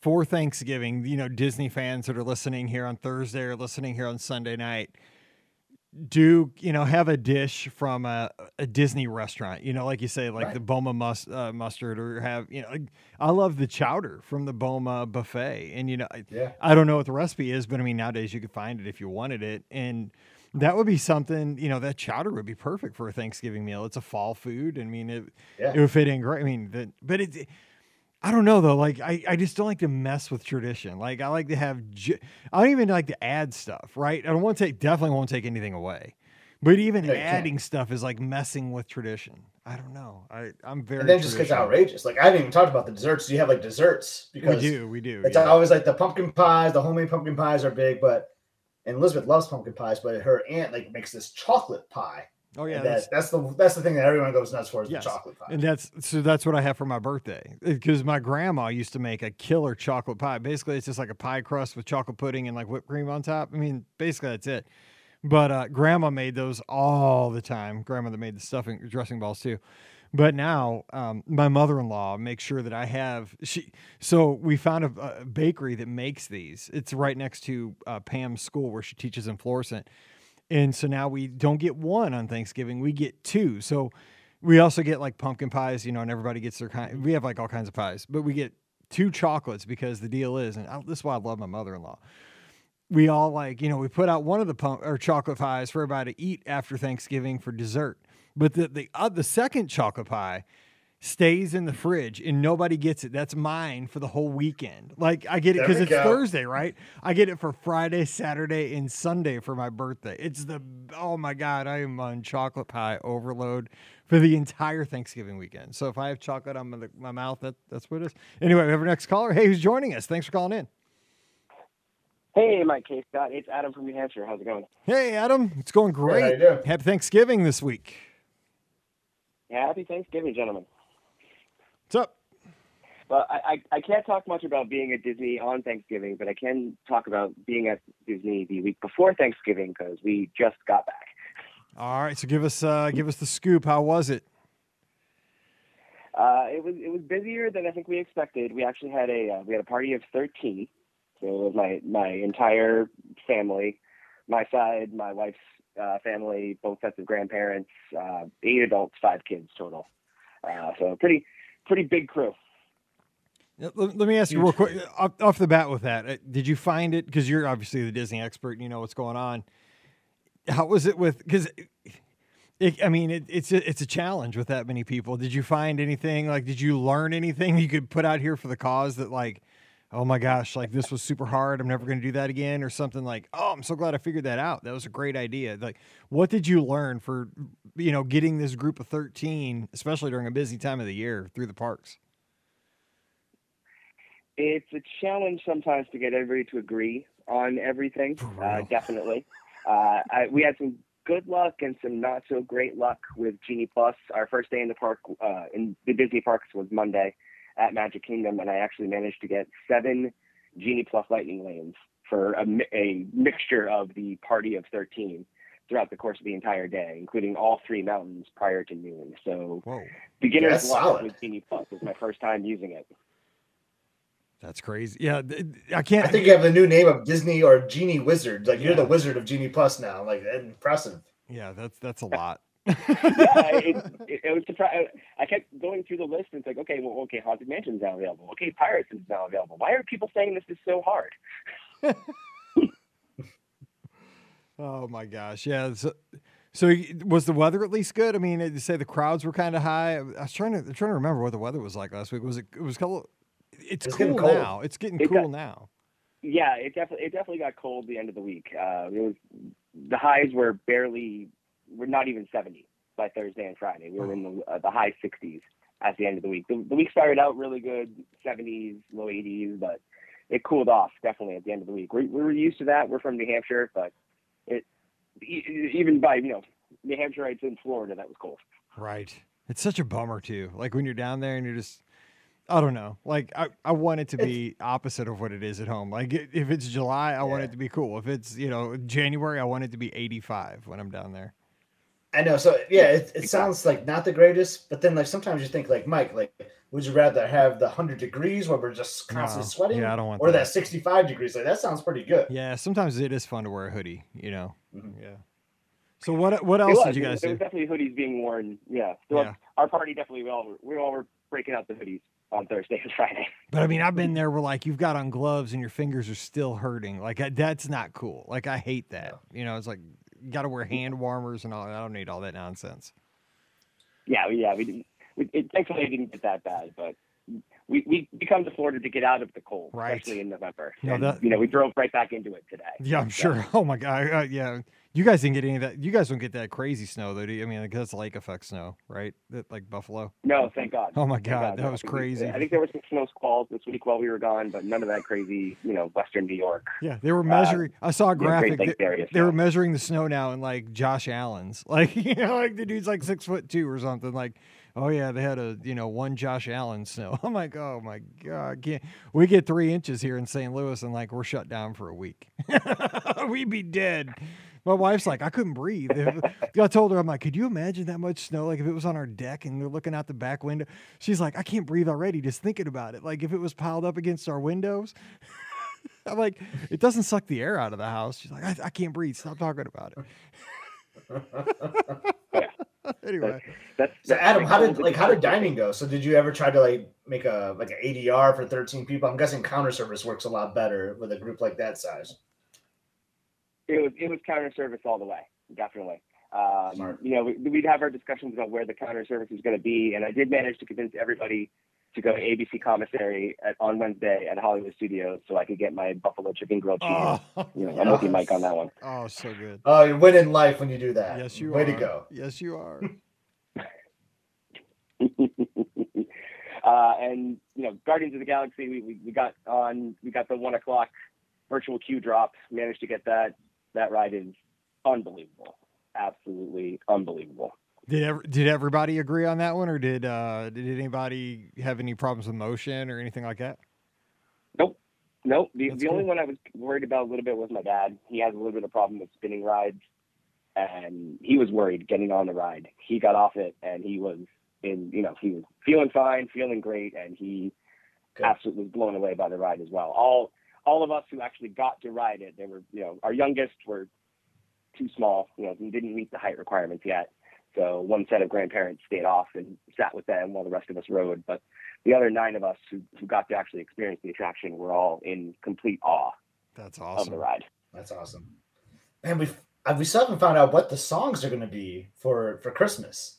for Thanksgiving. You know, Disney fans that are listening here on Thursday or listening here on Sunday night do you know have a dish from a, a Disney restaurant? You know, like you say, like right. the Boma mus- uh, mustard, or have you know, I love the chowder from the Boma buffet, and you know, yeah. I don't know what the recipe is, but I mean nowadays you could find it if you wanted it, and that would be something, you know, that chowder would be perfect for a Thanksgiving meal. It's a fall food. I mean, it, yeah. it would fit in great. I mean, the, but it, I don't know though. Like, I, I just don't like to mess with tradition. Like, I like to have, I don't even like to add stuff, right? I don't want to take, definitely won't take anything away. But even adding stuff is like messing with tradition. I don't know. I I'm very. And then just gets outrageous. Like I haven't even talked about the desserts. Do you have like desserts? Because we do. We do. It's yeah. always like the pumpkin pies. The homemade pumpkin pies are big, but and Elizabeth loves pumpkin pies, but her aunt like makes this chocolate pie. Oh yeah, that's, that's, the that's the thing that everyone goes nuts for is yes. the chocolate pie. And that's so that's what I have for my birthday because my grandma used to make a killer chocolate pie. Basically, it's just like a pie crust with chocolate pudding and like whipped cream on top. I mean, basically that's it. But uh, grandma made those all the time. Grandmother made the stuffing dressing balls too. But now, um, my mother-in-law makes sure that I have she. So we found a, a bakery that makes these. It's right next to uh, Pam's school where she teaches in Florissant, and so now we don't get one on Thanksgiving. We get two. So we also get like pumpkin pies, you know, and everybody gets their kind. We have like all kinds of pies, but we get two chocolates because the deal is, and I, this is why I love my mother-in-law we all like, you know, we put out one of the pump or chocolate pies for everybody to eat after Thanksgiving for dessert. But the the uh, the second chocolate pie stays in the fridge and nobody gets it. That's mine for the whole weekend. Like I get it because it's go. Thursday, right? I get it for Friday, Saturday, and Sunday for my birthday. It's the oh my god, I am on chocolate pie overload for the entire Thanksgiving weekend. So if I have chocolate on my, my mouth, that that's what it is. Anyway, we have our next caller. Hey, who's joining us? Thanks for calling in. Hey, Mike K. Scott. It's Adam from New Hampshire. How's it going? Hey, Adam. It's going great. Hey, Happy Thanksgiving this week. Happy Thanksgiving, gentlemen. What's up? Well, I, I, I can't talk much about being at Disney on Thanksgiving, but I can talk about being at Disney the week before Thanksgiving because we just got back. All right, so give us uh, give us the scoop. How was it? Uh, it was it was busier than I think we expected. We actually had a uh, we had a party of thirteen, so it was my my entire family, my side, my wife's uh, family, both sets of grandparents, uh, eight adults, five kids total. Uh, so pretty pretty big crew. Let, let me ask you real quick off, off the bat with that. Uh, did you find it because you're obviously the Disney expert and you know what's going on? How was it with because? I mean, it, it's a, it's a challenge with that many people. Did you find anything like? Did you learn anything you could put out here for the cause that like oh my gosh, like this was super hard. I'm never going to do that again, or something like, oh, I'm so glad I figured that out. That was a great idea. Like, what did you learn for, you know, getting this group of 13, especially during a busy time of the year through the parks? It's a challenge sometimes to get everybody to agree on everything. Uh, definitely. Uh, I, we had some good luck and some not so great luck with Genie Plus. Our first day in the park, uh, in the Disney parks, was Monday at Magic Kingdom, and I actually managed to get seven Genie Plus Lightning lanes for a, a mixture of the party of 13 throughout the course of the entire day, including all three mountains prior to noon. So Whoa. beginner's luck with Genie Plus was my first time using it. That's crazy. Yeah, I can't. I think you have the new name of Disney or Genie Wizard. Like you're the Wizard of Genie Plus now. Like impressive. Yeah, that's that's a lot yeah, it, it, it was surprising. I kept going through the list and it's like, okay, well, okay, Haunted Mansion's now available. Okay, Pirates is now available. Why are people saying this is so hard? oh my gosh, yeah. So, so was the weather at least good? I mean, you say the crowds were kind of high. I was trying to I'm trying to remember what the weather was like last week. Was it? It was cold. It's, it's cool now. It's getting it cool got, now. Yeah, it definitely it definitely got cold the end of the week. Uh, it was the highs were barely we're not even 70 by Thursday and Friday. We were in the, uh, the high 60s at the end of the week. The, the week started out really good, 70s, low 80s, but it cooled off definitely at the end of the week. We, we were used to that. We're from New Hampshire, but it even by you know New Hampshireites in Florida, that was cold. Right. It's such a bummer too. Like when you're down there and you're just I don't know. Like I, I want it to be opposite of what it is at home. Like if it's July, I yeah. want it to be cool. If it's you know January, I want it to be 85 when I'm down there. I know. So yeah, it, it sounds like not the greatest, but then like sometimes you think like Mike, like would you rather have the hundred degrees where we're just constantly no. sweating, yeah, I don't want or that. that 65 degrees? Like that sounds pretty good. Yeah, sometimes it is fun to wear a hoodie. You know. Mm-hmm. Yeah. So what what else did you guys do? There was definitely hoodies being worn. Yeah. So yeah. Our party definitely we all we all were breaking out the hoodies on Thursday and Friday. But I mean, I've been there where like you've got on gloves and your fingers are still hurting. Like that's not cool. Like I hate that. You know, it's like you got to wear hand warmers and all. I don't need all that nonsense. Yeah, yeah, we didn't. We, it, thankfully, it didn't get that bad, but we, we, we come to Florida to get out of the cold, right. especially in November. No, and, that, you know, we drove right back into it today. Yeah, I'm so. sure. Oh my god, uh, yeah. You guys didn't get any of that. You guys don't get that crazy snow, though. Do you? I mean, like, that's lake effect snow, right? That, like Buffalo. No, thank God. Oh my God, God that no. was crazy. I think there were some snow squalls this week while we were gone, but none of that crazy, you know, Western New York. Yeah, they were measuring. Uh, I saw a graphic. they, they were measuring the snow now in like Josh Allen's. Like, you know, like the dude's like six foot two or something. Like, oh yeah, they had a you know one Josh Allen snow. I'm like, oh my god, can't we get three inches here in St. Louis and like we're shut down for a week? We'd be dead. My wife's like, I couldn't breathe. I told her, I'm like, could you imagine that much snow? Like if it was on our deck and we're looking out the back window. She's like, I can't breathe already just thinking about it. Like if it was piled up against our windows. I'm like, it doesn't suck the air out of the house. She's like, I, I can't breathe. Stop talking about it. anyway, that's, that's so Adam, how did like how did dining go? So did you ever try to like make a like an ADR for 13 people? I'm guessing counter service works a lot better with a group like that size. It was it was counter service all the way, definitely. Um, you know, we, would have our discussions about where the counter service is going to be, and I did manage to convince everybody to go to ABC Commissary at, on Wednesday at Hollywood Studios so I could get my buffalo chicken grilled cheese. Oh, you know. I'm with you, Mike, on that one. Oh, so good. Oh, you're winning life when you do that. Yes, you Way are. Way to go. Yes, you are. uh, and you know, Guardians of the Galaxy, we, we, we got on, we got the one o'clock virtual queue drop. Managed to get that. That ride is unbelievable. Absolutely unbelievable. Did ever, did everybody agree on that one, or did uh, did anybody have any problems with motion or anything like that? Nope, nope. The, the cool. only one I was worried about a little bit was my dad. He has a little bit of problem with spinning rides, and he was worried getting on the ride. He got off it, and he was in, you know, he was feeling fine, feeling great, and he Good. absolutely was blown away by the ride as well. All all of us who actually got to ride it, they were, you know, our youngest were too small, you know, didn't meet the height requirements yet so one set of grandparents stayed off and sat with them while the rest of us rode. But the other nine of us who, who got to actually experience the attraction were all in complete awe. That's awesome. Of the ride. That's awesome. And we uh, we still haven't found out what the songs are going to be for for Christmas.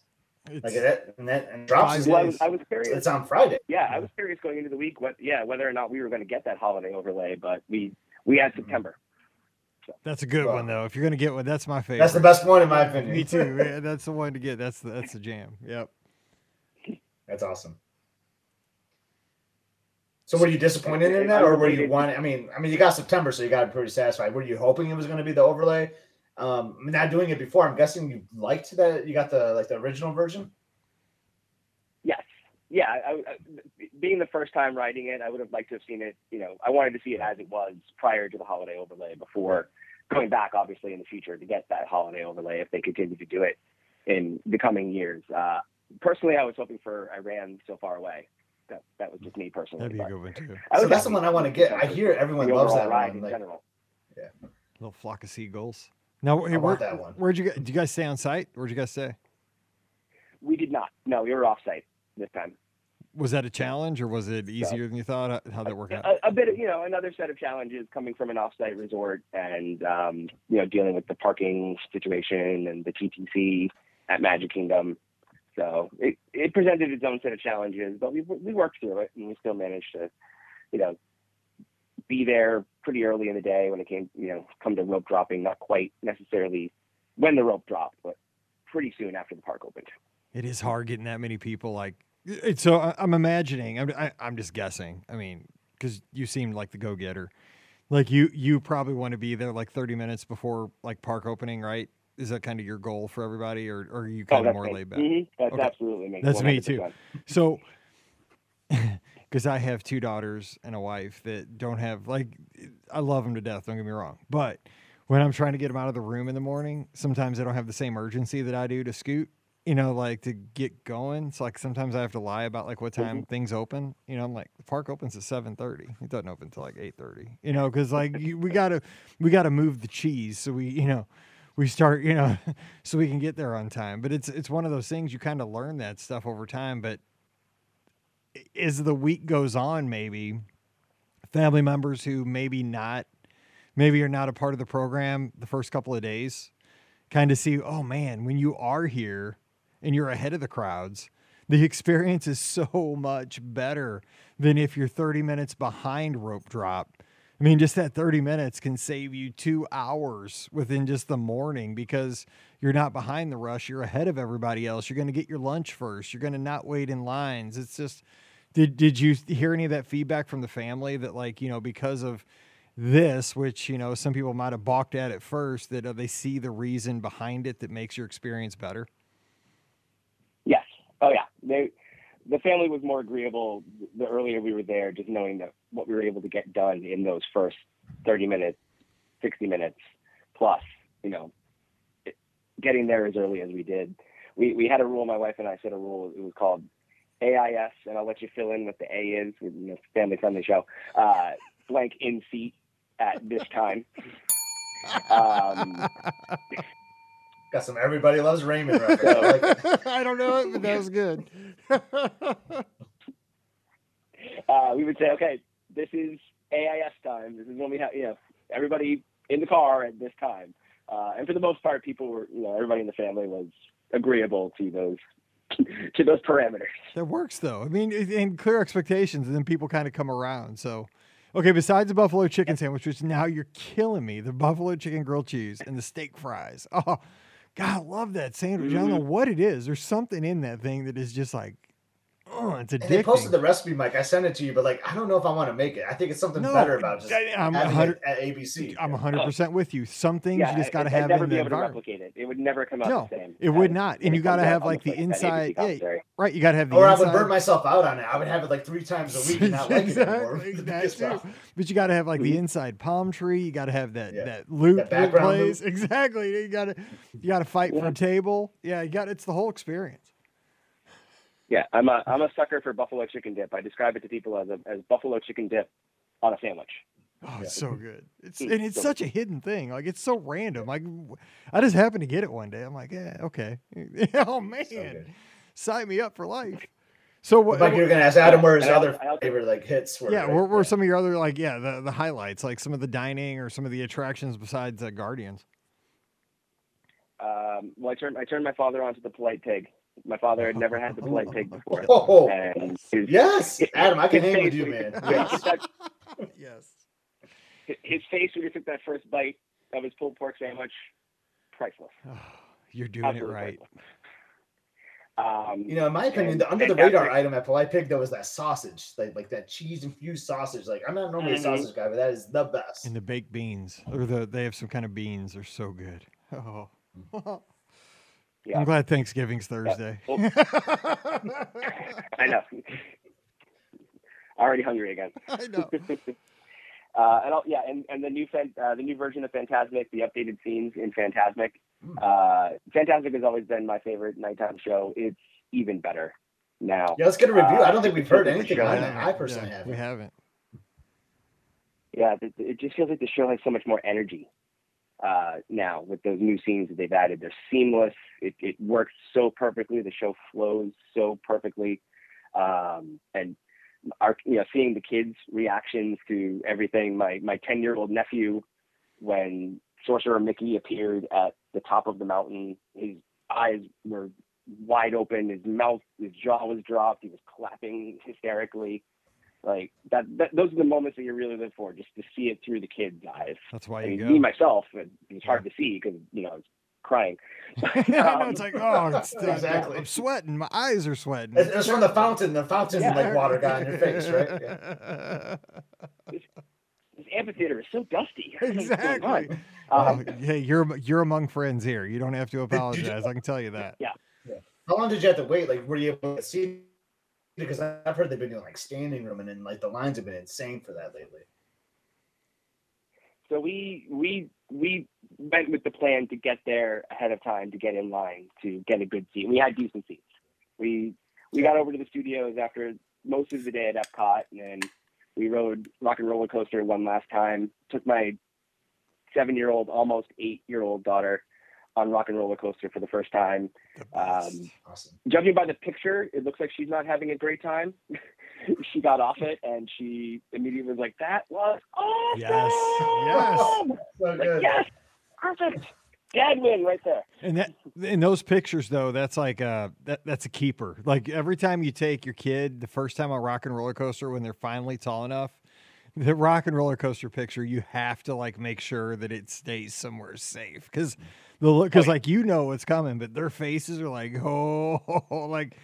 It's like that, and that and drops. Well, I, was, I was curious. It's on Friday. Yeah, I was curious going into the week. What? Yeah, whether or not we were going to get that holiday overlay, but we we had mm-hmm. September. That's a good well, one though. If you're gonna get one, that's my favorite. That's the best one in my opinion. Me too. Yeah, that's the one to get. That's the that's the jam. Yep. That's awesome. So were you disappointed in that, or were you one? I mean, I mean, you got September, so you got pretty satisfied. Were you hoping it was going to be the overlay? Um, not doing it before. I'm guessing you liked that. You got the like the original version. Yes. Yeah. I, I, being the first time writing it, I would have liked to have seen it. You know, I wanted to see it as it was prior to the holiday overlay before going back, obviously, in the future to get that holiday overlay if they continue to do it in the coming years. Uh, personally, I was hoping for I Ran so far away. That, that was just me personally. That'd be a good one too. So that's the one I want to get. I hear everyone loves that ride one. in like, general. Yeah. Little flock of seagulls. Now, hey, where, that one. Where'd you Did you guys stay on site? Where'd you guys stay? We did not. No, we were off site this time was that a challenge or was it easier than you thought? How that worked out? A, a, bit, of, you know, another set of challenges coming from an offsite resort and um, you know dealing with the parking situation and the TTC at Magic Kingdom. So it, it presented its own set of challenges, but we we worked through it and we still managed to, you know, be there pretty early in the day when it came, you know, come to rope dropping. Not quite necessarily when the rope dropped, but pretty soon after the park opened. It is hard getting that many people like So I'm imagining. I'm I, am i am just guessing. I mean, because you seemed like the go getter. Like you, you probably want to be there like 30 minutes before like park opening, right? Is that kind of your goal for everybody, or, or are you kind oh, of more me. laid back? Mm-hmm. That's okay. absolutely me. That's 100%. me too. So, because I have two daughters and a wife that don't have like, I love them to death. Don't get me wrong, but when I'm trying to get them out of the room in the morning, sometimes they don't have the same urgency that I do to scoot you know, like to get going. It's like sometimes I have to lie about like what time mm-hmm. things open. You know, I'm like the park opens at seven thirty. It doesn't open until like eight thirty. You know, because like you, we gotta we gotta move the cheese so we you know we start you know so we can get there on time. But it's it's one of those things you kind of learn that stuff over time. But as the week goes on, maybe family members who maybe not maybe are not a part of the program the first couple of days kind of see oh man when you are here and you're ahead of the crowds, the experience is so much better than if you're 30 minutes behind rope drop. I mean, just that 30 minutes can save you two hours within just the morning because you're not behind the rush. You're ahead of everybody else. You're going to get your lunch first. You're going to not wait in lines. It's just, did, did you hear any of that feedback from the family that, like, you know, because of this, which, you know, some people might have balked at at first, that uh, they see the reason behind it that makes your experience better? Yes. Oh yeah, they the family was more agreeable the earlier we were there, just knowing that what we were able to get done in those first 30 minutes, 60 minutes plus, you know, getting there as early as we did. We, we had a rule, my wife and I set a rule, it was called AIS, and I'll let you fill in what the A is, with you know, family friendly show, uh, blank in seat at this time. um, Got some everybody loves Raymond right Like, I don't know it, but that was good. uh, we would say, okay, this is AIS time. This is when we have, you know, everybody in the car at this time. Uh, and for the most part, people were, you know, everybody in the family was agreeable to those to those parameters. That works though. I mean, and clear expectations, and then people kind of come around. So, okay, besides the buffalo chicken sandwich, which now you're killing me, the buffalo chicken grilled cheese and the steak fries. Oh, God, I love that sandwich. Mm-hmm. I don't know mm-hmm. what it is. There's something in that thing that is just like, oh, it's addicting. And they posted the recipe, Mike. I sent it to you, but like, I don't know if I want to make it. I think it's something no, better about just I'm having it at ABC. I'm 100 percent with you. Some things yeah, you just got to have never in be able to replicate it. It would never come out no, the same. It would not, and you got to have like the inside. Yeah, right. You got to have the. Or inside. I would burn myself out on it. I would have it like three times a week and not like exactly, it anymore. but you got to have like the mm-hmm. inside palm tree. You got to have that that loop that plays. Exactly. You got to you got to fight for a table. Yeah, you got it's the whole experience. Yeah, I'm a I'm a sucker for buffalo chicken dip. I describe it to people as a, as buffalo chicken dip on a sandwich. Oh, it's so good. It's and it's so such good. a hidden thing. Like it's so random. Like I just happened to get it one day. I'm like, yeah, okay. oh man, so sign me up for life. So what? Like you're gonna ask Adam, where his other favorite like hits were? Yeah, right? where were some of your other like yeah the the highlights like some of the dining or some of the attractions besides uh, Guardians? Um, well, I turned I turned my father onto the polite pig. My father had never had the polite pig before. Oh, his, yes, Adam, I can hang with you, man. Yes. yes. His face when he took that first bite of his pulled pork sandwich, priceless. Oh, you're doing Absolutely it right. Um, you know, in my opinion, the under the radar item at Polite Pig though was that sausage, like like that cheese infused sausage. Like I'm not normally mm-hmm. a sausage guy, but that is the best. And the baked beans, or the they have some kind of beans, are so good. Oh. Yeah. I'm glad Thanksgiving's Thursday. Yeah. I know. Already hungry again. I know. uh, and I'll, yeah, and, and the new uh, the new version of Fantasmic, the updated scenes in Fantasmic. Hmm. Uh, Fantasmic has always been my favorite nighttime show. It's even better now. Yeah, let's get a review. I don't uh, think we've heard anything on it. I personally yeah, haven't. We haven't. Yeah, it, it just feels like the show has so much more energy uh, now with those new scenes that they've added. They're seamless. It, it works so perfectly. The show flows so perfectly. Um, and our, you know, seeing the kids' reactions to everything. My my ten year old nephew, when Sorcerer Mickey appeared at the top of the mountain, his eyes were wide open. His mouth, his jaw was dropped. He was clapping hysterically. Like that, that, those are the moments that you really live for, just to see it through the kid's eyes. That's why I mean, go. Me myself, it's hard to see because you know it's crying. yeah, know, it's like, oh, it's, uh, exactly. I'm sweating. My eyes are sweating. It's, it's from the fountain. The fountain yeah. like water got in your face, right? Yeah. This, this, amphitheater is so dusty. Exactly. Um, hey, you're you're among friends here. You don't have to apologize. I can tell you that. Yeah. yeah. How long did you have to wait? Like, were you able to see? Because I've heard they've been doing like standing room, and then like the lines have been insane for that lately. So we we we went with the plan to get there ahead of time to get in line to get a good seat. We had decent seats. We we got over to the studios after most of the day at Epcot, and then we rode Rock and Roller Coaster one last time. Took my seven year old, almost eight year old daughter on Rock and Roller Coaster for the first time. Um, awesome. Judging by the picture, it looks like she's not having a great time. she got off it and she immediately was like, "That was awesome!" Yes, yes, so like, yes, perfect. Dad win right there. And that in those pictures though, that's like a that, that's a keeper. Like every time you take your kid, the first time on rock and roller coaster when they're finally tall enough, the rock and roller coaster picture, you have to like make sure that it stays somewhere safe because the look because like you know what's coming, but their faces are like oh like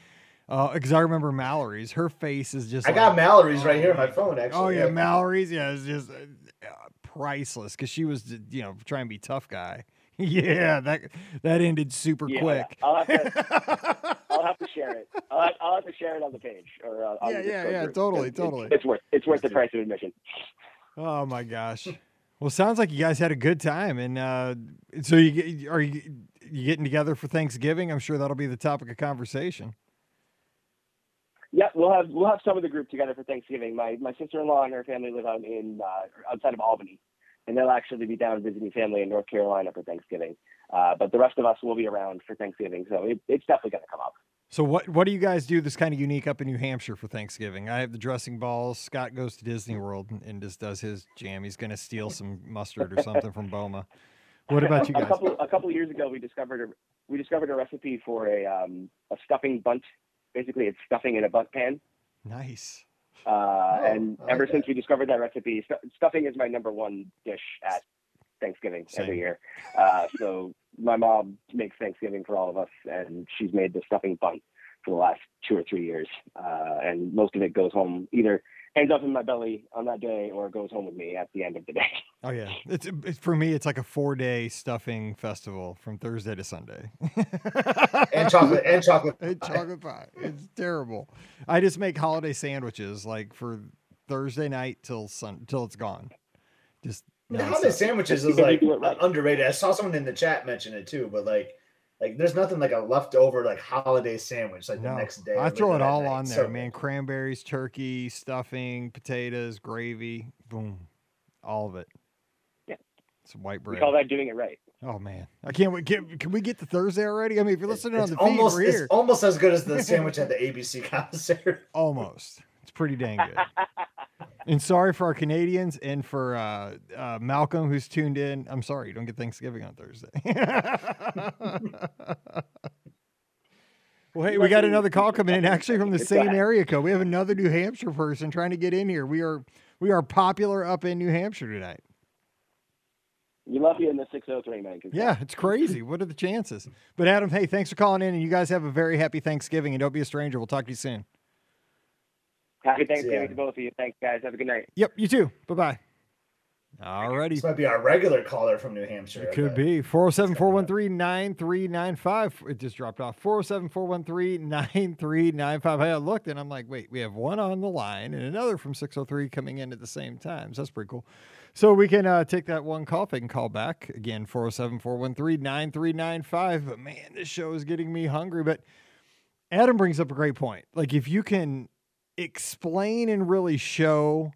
because uh, I remember Mallory's. Her face is just. I like, got Mallory's oh, right here on my phone. Actually. Oh yeah, yeah. Mallory's. Yeah, it's just uh, priceless because she was, you know, trying to be tough guy. Yeah, that that ended super yeah, quick. I'll have, to, I'll have to share it. I'll have, I'll have to share it on the page or uh, yeah, yeah, yeah, totally, totally. It's, it's worth it's worth the price of admission. Oh my gosh. Well, sounds like you guys had a good time, and uh, so you are you you getting together for Thanksgiving? I'm sure that'll be the topic of conversation. Yeah, we'll have we'll have some of the group together for Thanksgiving. My my sister in law and her family live out in uh, outside of Albany, and they'll actually be down visiting family in North Carolina for Thanksgiving. Uh, but the rest of us will be around for Thanksgiving, so it, it's definitely going to come up. So what what do you guys do that's kind of unique up in New Hampshire for Thanksgiving? I have the dressing balls. Scott goes to Disney World and just does his jam. He's going to steal some mustard or something from Boma. What about you guys? A couple a couple years ago, we discovered a we discovered a recipe for a um, a stuffing bundt basically it's stuffing in a bundt pan. Nice. Uh, oh, and ever since we discovered that recipe, st- stuffing is my number one dish at Thanksgiving Same. every year. Uh, so my mom makes Thanksgiving for all of us, and she's made the stuffing bun for the last two or three years. Uh, and most of it goes home either ends up in my belly on that day or goes home with me at the end of the day. Oh yeah, it's, it's for me. It's like a four day stuffing festival from Thursday to Sunday. and chocolate and chocolate pie. and chocolate pie. It's terrible. I just make holiday sandwiches like for Thursday night till sun till it's gone. Just the holiday sandwiches is like underrated. I saw someone in the chat mention it too, but like like there's nothing like a leftover like holiday sandwich like no, the next day. I throw it all night. on there, so, man. Cranberries, turkey, stuffing, potatoes, gravy, boom, all of it. Yeah, it's white bread. We call that doing it right. Oh man, I can't wait. Can, can we get to Thursday already? I mean, if you're listening it's on the almost, feed, it's almost as good as the sandwich at the ABC concert. almost, it's pretty dang good. And sorry for our Canadians and for uh, uh, Malcolm who's tuned in. I'm sorry you don't get Thanksgiving on Thursday. well, hey, we got another call coming in actually from the same area code. We have another New Hampshire person trying to get in here. We are we are popular up in New Hampshire tonight. You love you in the 603, man. Yeah, it's crazy. what are the chances? But Adam, hey, thanks for calling in, and you guys have a very happy Thanksgiving, and don't be a stranger. We'll talk to you soon. Happy Thanksgiving yeah. to both of you. Thanks, guys. Have a good night. Yep, you too. Bye bye. All righty. This might be our regular caller from New Hampshire. It could be 407 413 9395. It just dropped off. 407 413 9395. I looked and I'm like, wait, we have one on the line and another from 603 coming in at the same time. So that's pretty cool. So we can uh, take that one call if they can call back. Again, 407 413 9395. But man, this show is getting me hungry. But Adam brings up a great point. Like, if you can explain and really show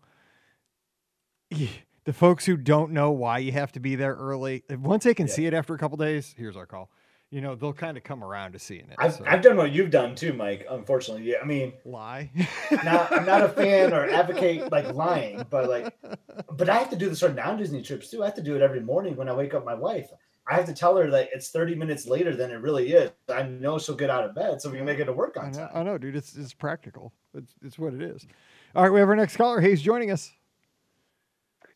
the folks who don't know why you have to be there early. Once they can yeah. see it after a couple days, here's our call. You know, they'll kind of come around to seeing it. I've, so. I've done what you've done too, Mike. Unfortunately, yeah. I mean, lie. not, I'm not a fan or advocate like lying, but like, but I have to do this for non-Disney trips too. I have to do it every morning when I wake up my wife. I have to tell her that it's 30 minutes later than it really is. I know she'll get out of bed, so we can make it to work on I know, time. I know, dude. It's it's practical. It's it's what it is. All right, we have our next caller. Hayes joining us.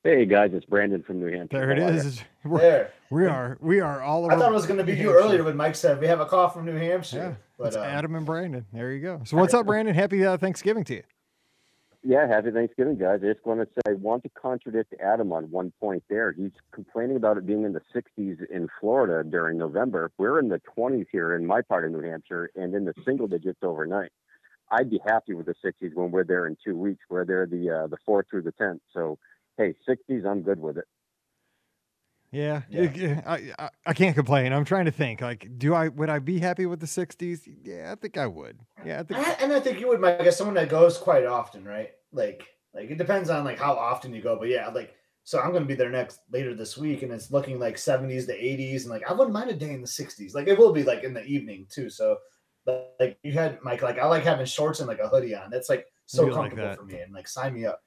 Hey guys, it's Brandon from New Hampshire. There it is. We're, there. We are. We are all over. I thought it was going to be you earlier when Mike said we have a call from New Hampshire. Yeah, but it's uh, Adam and Brandon. There you go. So what's up, Brandon? Happy uh, Thanksgiving to you. Yeah, happy Thanksgiving, guys. I just want to say I want to contradict Adam on one point there. He's complaining about it being in the 60s in Florida during November. We're in the 20s here in my part of New Hampshire and in the single digits overnight. I'd be happy with the 60s when we're there in two weeks. where they're the uh, the 4th through the 10th. So, hey, 60s, I'm good with it. Yeah, yeah. I, I, I can't complain. I'm trying to think. Like, do I would I be happy with the '60s? Yeah, I think I would. Yeah, I think. I, and I think you would, Mike, as someone that goes quite often, right? Like, like it depends on like how often you go, but yeah, like so I'm going to be there next later this week, and it's looking like 70s to 80s, and like I wouldn't mind a day in the 60s. Like it will be like in the evening too. So like you had Mike, like I like having shorts and like a hoodie on. That's like so comfortable like for me, and like sign me up.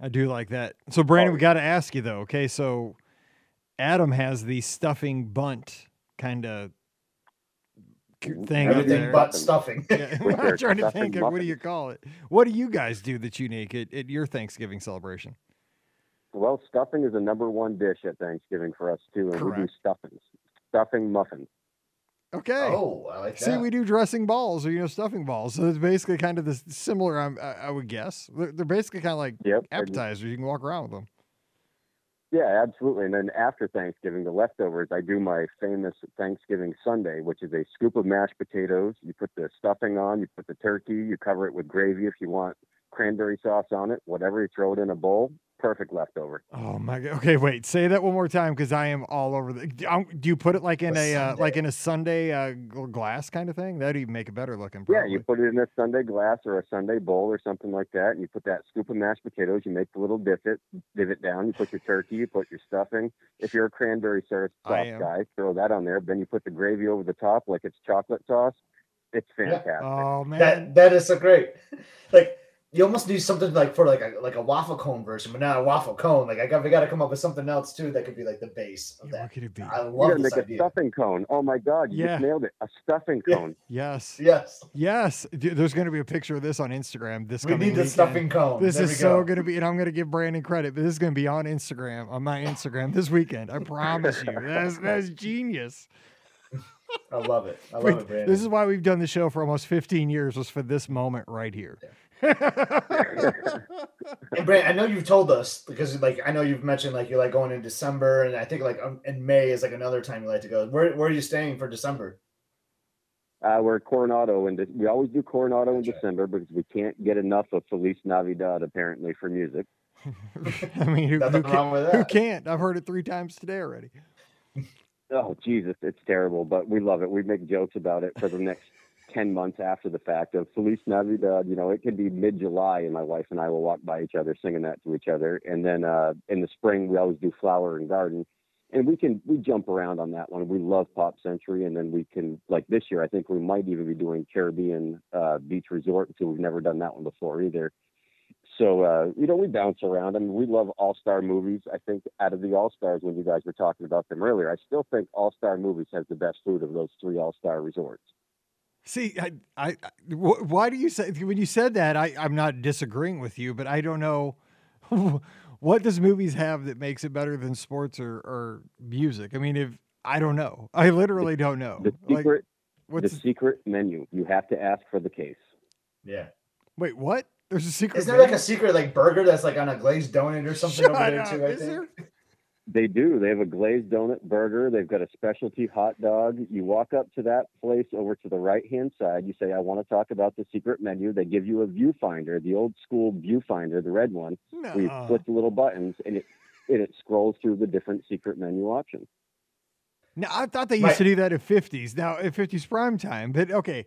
I do like that. So Brandon, oh, we got to ask you though. Okay, so Adam has the stuffing bundt kind of thing. Everything but stuffing. Yeah. I'm trying to think of what do you call it? What do you guys do that's unique at, at your Thanksgiving celebration? Well, stuffing is a number one dish at Thanksgiving for us too, and Correct. we do stuffings, stuffing muffins. Okay. Oh, I like See, we do dressing balls or you know stuffing balls. So it's basically kind of the similar. I, I would guess they're basically kind of like yep. appetizers. You can walk around with them. Yeah, absolutely. And then after Thanksgiving, the leftovers, I do my famous Thanksgiving sundae, which is a scoop of mashed potatoes. You put the stuffing on, you put the turkey, you cover it with gravy if you want cranberry sauce on it, whatever, you throw it in a bowl, perfect leftover. Oh my god. Okay, wait. Say that one more time because I am all over the. Do you put it like in a, a uh, like in a sundae uh, glass kind of thing? That'd even make it better looking. Probably. Yeah, you put it in a sundae glass or a sundae bowl or something like that, and you put that scoop of mashed potatoes. You make the little divot, divot down. You put your turkey. You put your stuffing. If you're a cranberry sauce guy, throw that on there. Then you put the gravy over the top like it's chocolate sauce. It's fantastic. Yeah. Oh man, that that is so great. Like you almost need something like for like a like a waffle cone version, but not a waffle cone. Like I got we got to come up with something else too that could be like the base of yeah, that. What could it be? I love this make idea. a stuffing cone. Oh my god, you yeah. just nailed it! A stuffing cone. Yes. Yes. Yes. There's going to be a picture of this on Instagram. This we need the weekend. stuffing cone. This there is so going to be, and I'm going to give Brandon credit, but this is going to be on Instagram on my Instagram this weekend. I promise you. That's that's genius. I love it. I love Wait, it, Brandon. This is why we've done the show for almost 15 years. Was for this moment right here. Yeah and Brent, I know you've told us because like I know you've mentioned like you're like going in December, and I think like um, in May is like another time you like to go. Where where are you staying for December? Uh, we're Coronado, and we always do Coronado in December because we can't get enough of Feliz Navidad apparently for music. I mean, who, who, can, who can't? I've heard it three times today already. Oh Jesus, it's terrible, but we love it. We make jokes about it for the next 10 months after the fact of Feliz Navidad. You know, it could be mid July, and my wife and I will walk by each other singing that to each other. And then uh, in the spring, we always do Flower and Garden. And we can we jump around on that one. We love Pop Century, and then we can like this year. I think we might even be doing Caribbean uh, Beach Resort, so we've never done that one before either. So uh, you know, we bounce around. I mean, we love all star movies. I think out of the all stars, when you guys were talking about them earlier, I still think all star movies has the best food of those three all star resorts. See, I, I, why do you say when you said that? I, I'm not disagreeing with you, but I don't know what does movies have that makes it better than sports or, or music. I mean, if I don't know, I literally don't know. The secret, like, the secret menu. You have to ask for the case. Yeah. Wait, what? There's a secret. Is there menu? like a secret like burger that's like on a glazed donut or something Shut over there up. too? I Is think. There? They do. They have a glazed donut burger. They've got a specialty hot dog. You walk up to that place over to the right hand side. You say, I want to talk about the secret menu. They give you a viewfinder, the old school viewfinder, the red one. No. Where you flip the little buttons and it and it scrolls through the different secret menu options. Now I thought they used right. to do that at 50s. Now at 50s prime time, but okay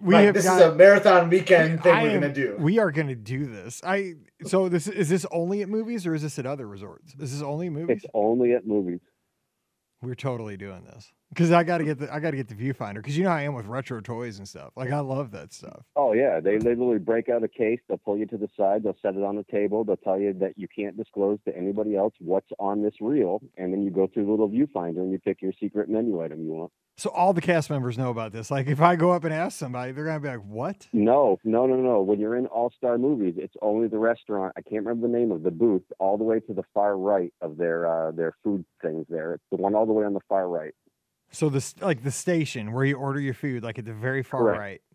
we right, have this got, is a marathon weekend thing I we're am, gonna do. We are gonna do this. I so this is this only at movies or is this at other resorts? Is This is only movies. It's only at movies. We're totally doing this. Because I got to get the I got to get the viewfinder because you know I am with retro toys and stuff. Like I love that stuff. Oh yeah, they they literally break out a case. They'll pull you to the side. They'll set it on the table. They'll tell you that you can't disclose to anybody else what's on this reel, and then you go through the little viewfinder and you pick your secret menu item you want. So all the cast members know about this. Like if I go up and ask somebody, they're gonna be like, "What?" No, no, no, no. When you're in All Star Movies, it's only the restaurant. I can't remember the name of the booth. All the way to the far right of their uh, their food things. There, it's the one all the way on the far right. So the like the station where you order your food, like at the very far Correct. right.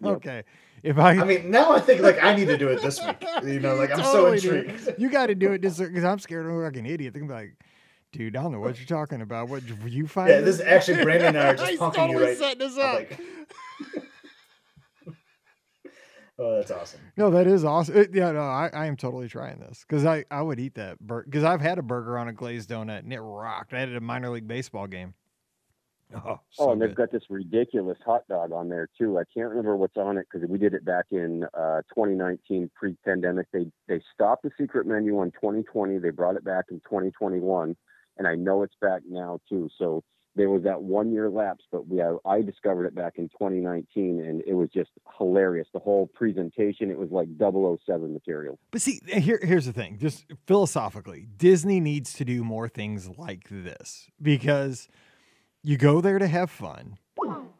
Yep. okay. If I, I mean, now I think like I need to do it this week. You know, like I'm Totally, so intrigued. you got to do it just because I'm scared of like an idiot. They're like, dude, I don't know what you're talking about. What you find? Yeah, this is actually Brandon and I are just punking totally you right. setting I'm up. Like- oh, that's awesome. No, that is awesome. It- yeah, no, I, I am totally trying this because I, I would eat that burger because I've had a burger on a glazed donut and it rocked. I had it at a minor league baseball game. Oh, so Oh, and they've good. got this ridiculous hot dog on there too. I can't remember what's on it because we did it back in uh, 2019, pre-pandemic. They they stopped the secret menu in 2020. They brought it back in 2021, and I know it's back now too. So there was that one year lapse, but we I, I discovered it back in 2019, and it was just hilarious. The whole presentation, it was like 007 material. But see, eh, here here's the thing. Just philosophically, Disney needs to do more things like this because you go there to have fun.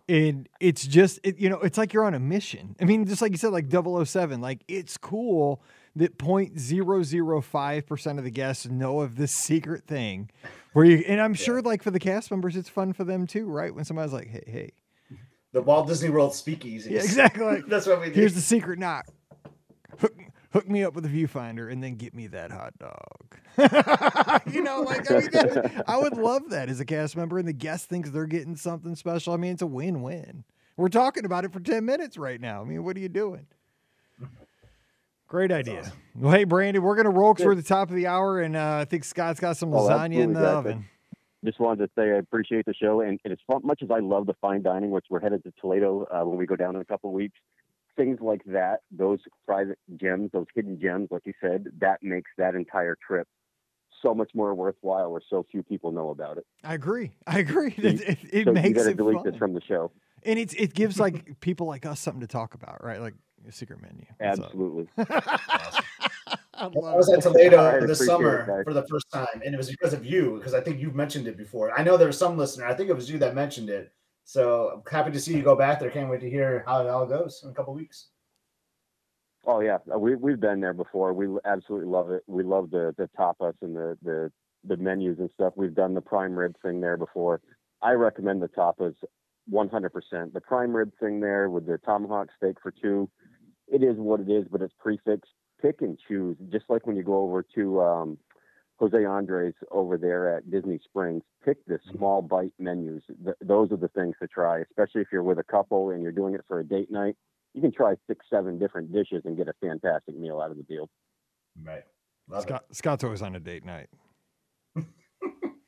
And it's just it, you know, it's like you're on a mission. I mean, just like you said, like 007, like it's cool that 0.005% of the guests know of this secret thing. Where you and I'm sure like for the cast members, it's fun for them too, right? When somebody's like, hey, hey. The Walt Disney World speakeasies. Yeah, exactly. That's what we do. Here's the secret knock. Hook, hook me up with a viewfinder and then get me that hot dog. you know, like I, mean, that- I would love that as a cast member, and the guest thinks they're getting something special. I mean, it's a win-win. We're talking about it for ten minutes right now. I mean, what are you doing? Great idea. Well, hey, Brandon, we're gonna roll because we're at the top of the hour, and uh, I think Scott's got some Oh, lasagna in the Zach. oven. just wanted to say I appreciate the show, and, and as fu- much as I love the fine dining, which we're headed to Toledo uh, when we go down in a couple of weeks, things like that, those private gems, those hidden gems, like you said, that makes that entire trip so much more worthwhile. Where so few people know about it. I agree. I agree. It, it, it so you got to it delete fun. this from the show. and it's it gives like people like us something to talk about, right? Like a secret menu. What's? Absolutely. I I was at Toledo I this appreciate it, summer for the first time, and it was because of you, because I think you mentioned it before. I know there was some listener. I think it was you that mentioned it. So I'm happy to see you go back there. Can't wait to hear how it all goes in a couple weeks. Oh yeah, Uh, we we've been there before. We absolutely love it. We love the the tapas and the the the menus and stuff. We've done the prime rib thing there before. I recommend the tapas 100%. The prime rib thing there with the tomahawk steak for two, it is what it is, but it's prix fixe. Pick and choose, just like when you go over to um, Jose Andres over there at Disney Springs. Pick the small bite menus. Th- those are the things to try, especially if you're with a couple and you're doing it for a date night. You can try six, seven different dishes and get a fantastic meal out of the deal. Right. Love Scott, Scott's always on a date night.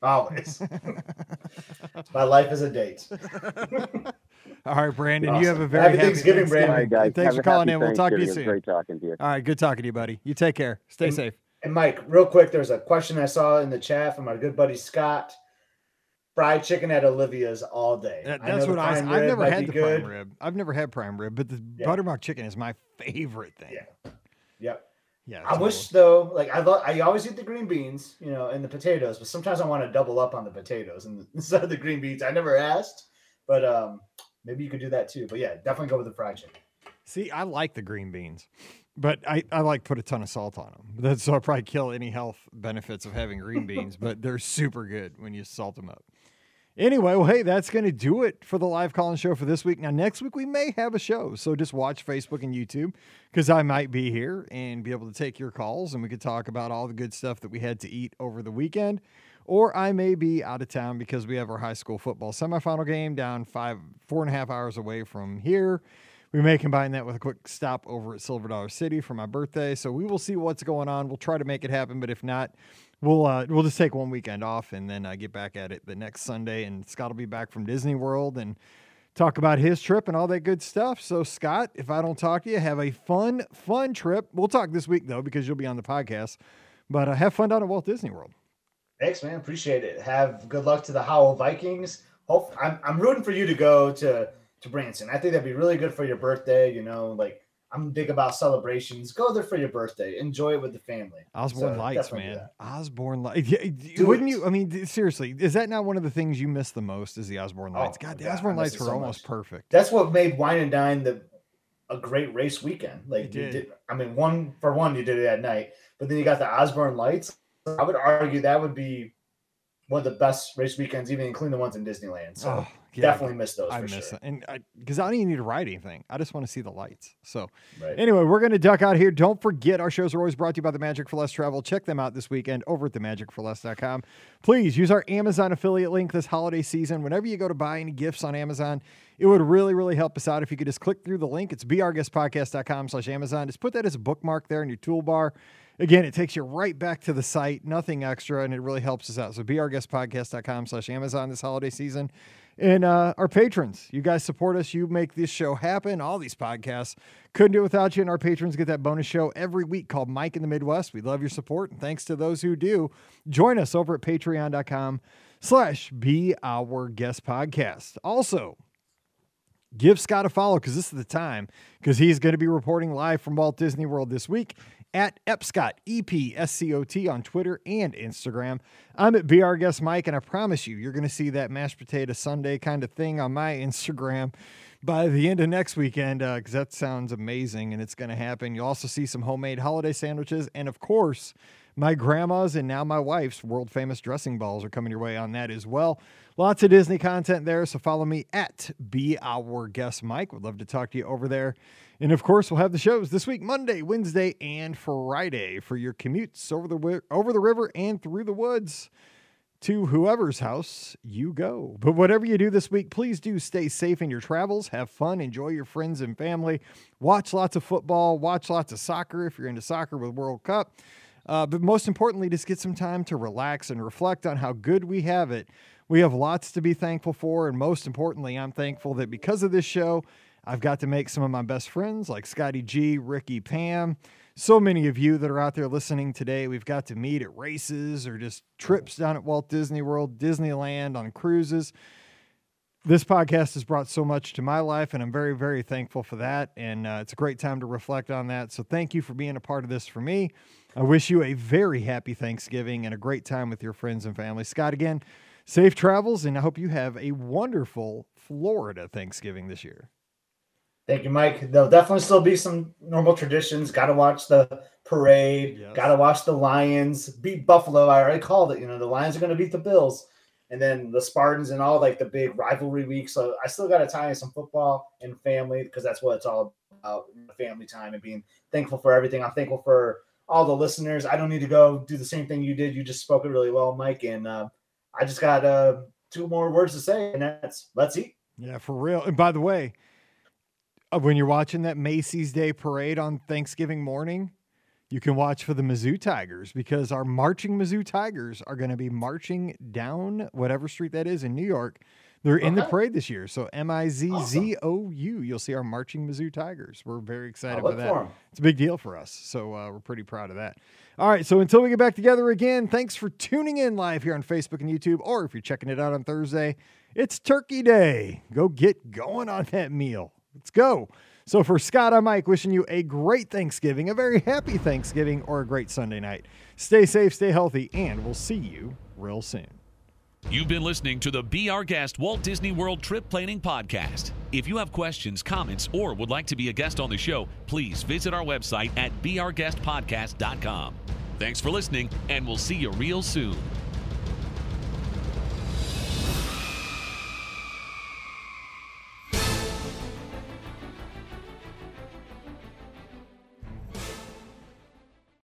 It. Always. My life is a date. All right, Brandon, you have a very Happy happy Thanksgiving, Thanksgiving. Brandon. All right, guys. Thanks Have for calling in. We'll talk to you Thanksgiving. It was soon. Great talking to you. All right, good talking to you, buddy. You take care. Stay And- safe. And Mike, real quick, there's a question I saw in the chat from our good buddy Scott. Fried chicken at Olivia's all day. That- I know that's the what I. prime I've never had the good. prime rib. I've never had prime rib, but the Yeah. buttermilk chicken is my favorite thing. Yeah. Yeah. I wish though, like I love, I always eat the green beans, you know, and the potatoes, but sometimes I want to double up on the potatoes and instead of the green beans. I never asked, but um, maybe you could do that too. But yeah, definitely go with the fried chicken. See, I like the green beans, but I, I like put a ton of salt on them. That's so I probably kill any health benefits of having green beans, but they're super good when you salt them up. Anyway, well, hey, that's going to do it for the live call-in show for this week. Now, next week we may have a show, so just watch Facebook and YouTube because I might be here and be able to take your calls, and we could talk about all the good stuff that we had to eat over the weekend. Or I may be out of town because we have our high school football semifinal game down five, four and a half hours away from here. We may combine that with a quick stop over at Silver Dollar City for my birthday. So we will see what's going on. We'll try to make it happen, but if not, we'll uh, we'll just take one weekend off and then uh, get back at it the next Sunday. And Scott will be back from Disney World and talk about his trip and all that good stuff. So Scott, if I don't talk to you, have a fun fun trip. We'll talk this week though because you'll be on the podcast. But uh, have fun down at Walt Disney World. Thanks, man. Appreciate it. Have good luck to the Howell Vikings. Hope I'm I'm rooting for you to go to to Branson. I think that'd be really good for your birthday. You know, like I'm big about celebrations. Go there for your birthday. Enjoy it with the family. Osborne so Lights, man. Osborne Lights. Yeah, wouldn't it. you? I mean, seriously, is that not one of the things you miss the most? Is the Osborne oh, Lights? God, the God, Osborne Lights were so almost much. perfect. That's what made Wine and Dine the a great race weekend. Like you did. I mean, one for one, you did it at night, but then you got the Osborne Lights. I would argue that would be one of the best race weekends, even including the ones in Disneyland. So oh, yeah, definitely miss those. I miss sure. them, and because I, I, don't even need to write anything. I just want to see the lights. So right. anyway, we're going to duck out here. Don't forget, our shows are always brought to you by the Magic for Less Travel. Check them out this weekend over at themagicforless.com. Please use our Amazon affiliate link this holiday season. Whenever you go to buy any gifts on Amazon, it would really, really help us out if you could just click through the link. It's beourguestpodcast.com slash Amazon. Just put that as a bookmark there in your toolbar. Again, it takes you right back to the site, nothing extra, and it really helps us out. So beourguestpodcast.com slash Amazon this holiday season. And uh, our patrons, you guys support us. You make this show happen. All these podcasts couldn't do it without you. And our patrons get that bonus show every week called Mike in the Midwest. We love your support. And thanks to those who do, join us over at patreon.com slash be our guest podcast. Also, give Scott a follow because this is the time because he's going to be reporting live from Walt Disney World this week at Epscot, E P S C O T on Twitter and Instagram. I'm at Our Guest Mike, and I promise you, you're going to see that mashed potato sundae kind of thing on my Instagram by the end of next weekend because uh, that sounds amazing and it's going to happen. You'll also see some homemade holiday sandwiches, and of course, my grandma's and now my wife's world famous dressing balls are coming your way on that as well. Lots of Disney content there, so follow me at Be Our Guest Mike. Would love to talk to you over there. And of course, we'll have the shows this week, Monday, Wednesday, and Friday for your commutes over the over the river and through the woods to whoever's house you go. But whatever you do this week, please do stay safe in your travels. Have fun, enjoy your friends and family. Watch lots of football, watch lots of soccer if you're into soccer with World Cup. Uh, but most importantly, just get some time to relax and reflect on how good we have it. We have lots to be thankful for. And most importantly, I'm thankful that because of this show, I've got to make some of my best friends like Scotty G, Ricky, Pam. So many of you that are out there listening today, we've got to meet at races or just trips down at Walt Disney World, Disneyland, on cruises. This podcast has brought so much to my life, and I'm very, very thankful for that. And uh, it's a great time to reflect on that. So, thank you for being a part of this for me. I wish you a very happy Thanksgiving and a great time with your friends and family. Scott, again, safe travels, and I hope you have a wonderful Florida Thanksgiving this year. Thank you, Mike. There'll definitely still be some normal traditions. Got to watch the parade. Yes. Got to watch the Lions beat Buffalo. I already called it. You know, the Lions are going to beat the Bills, and then the Spartans and all like the big rivalry week. So I still got to tie in some football and family because that's what it's all about family time and being thankful for everything. I'm thankful for all the listeners. I don't need to go do the same thing you did. You just spoke it really well, Mike. And uh, I just got uh, two more words to say, and that's let's eat. Yeah, for real. And by the way, when you're watching that Macy's Day Parade on Thanksgiving morning, you can watch for the Mizzou Tigers because our marching Mizzou Tigers are going to be marching down whatever street that is in New York. They're okay. in the parade this year. So M I Z Z O U. You'll see our marching Mizzou Tigers. We're very excited for that. For it's a big deal for us. So uh, we're pretty proud of that. All right. So until we get back together again, thanks for tuning in live here on Facebook and YouTube, or if you're checking it out on Thursday, it's Turkey Day. Go get going on that meal. Let's go. So for Scott, I'm Mike, wishing you a great Thanksgiving, a very happy Thanksgiving, or a great Sunday night. Stay safe, stay healthy, and we'll see you real soon. You've been listening to the Be Our Guest Walt Disney World Trip Planning Podcast. If you have questions, comments, or would like to be a guest on the show, please visit our website at beourguestpodcast.com. Thanks for listening, and we'll see you real soon.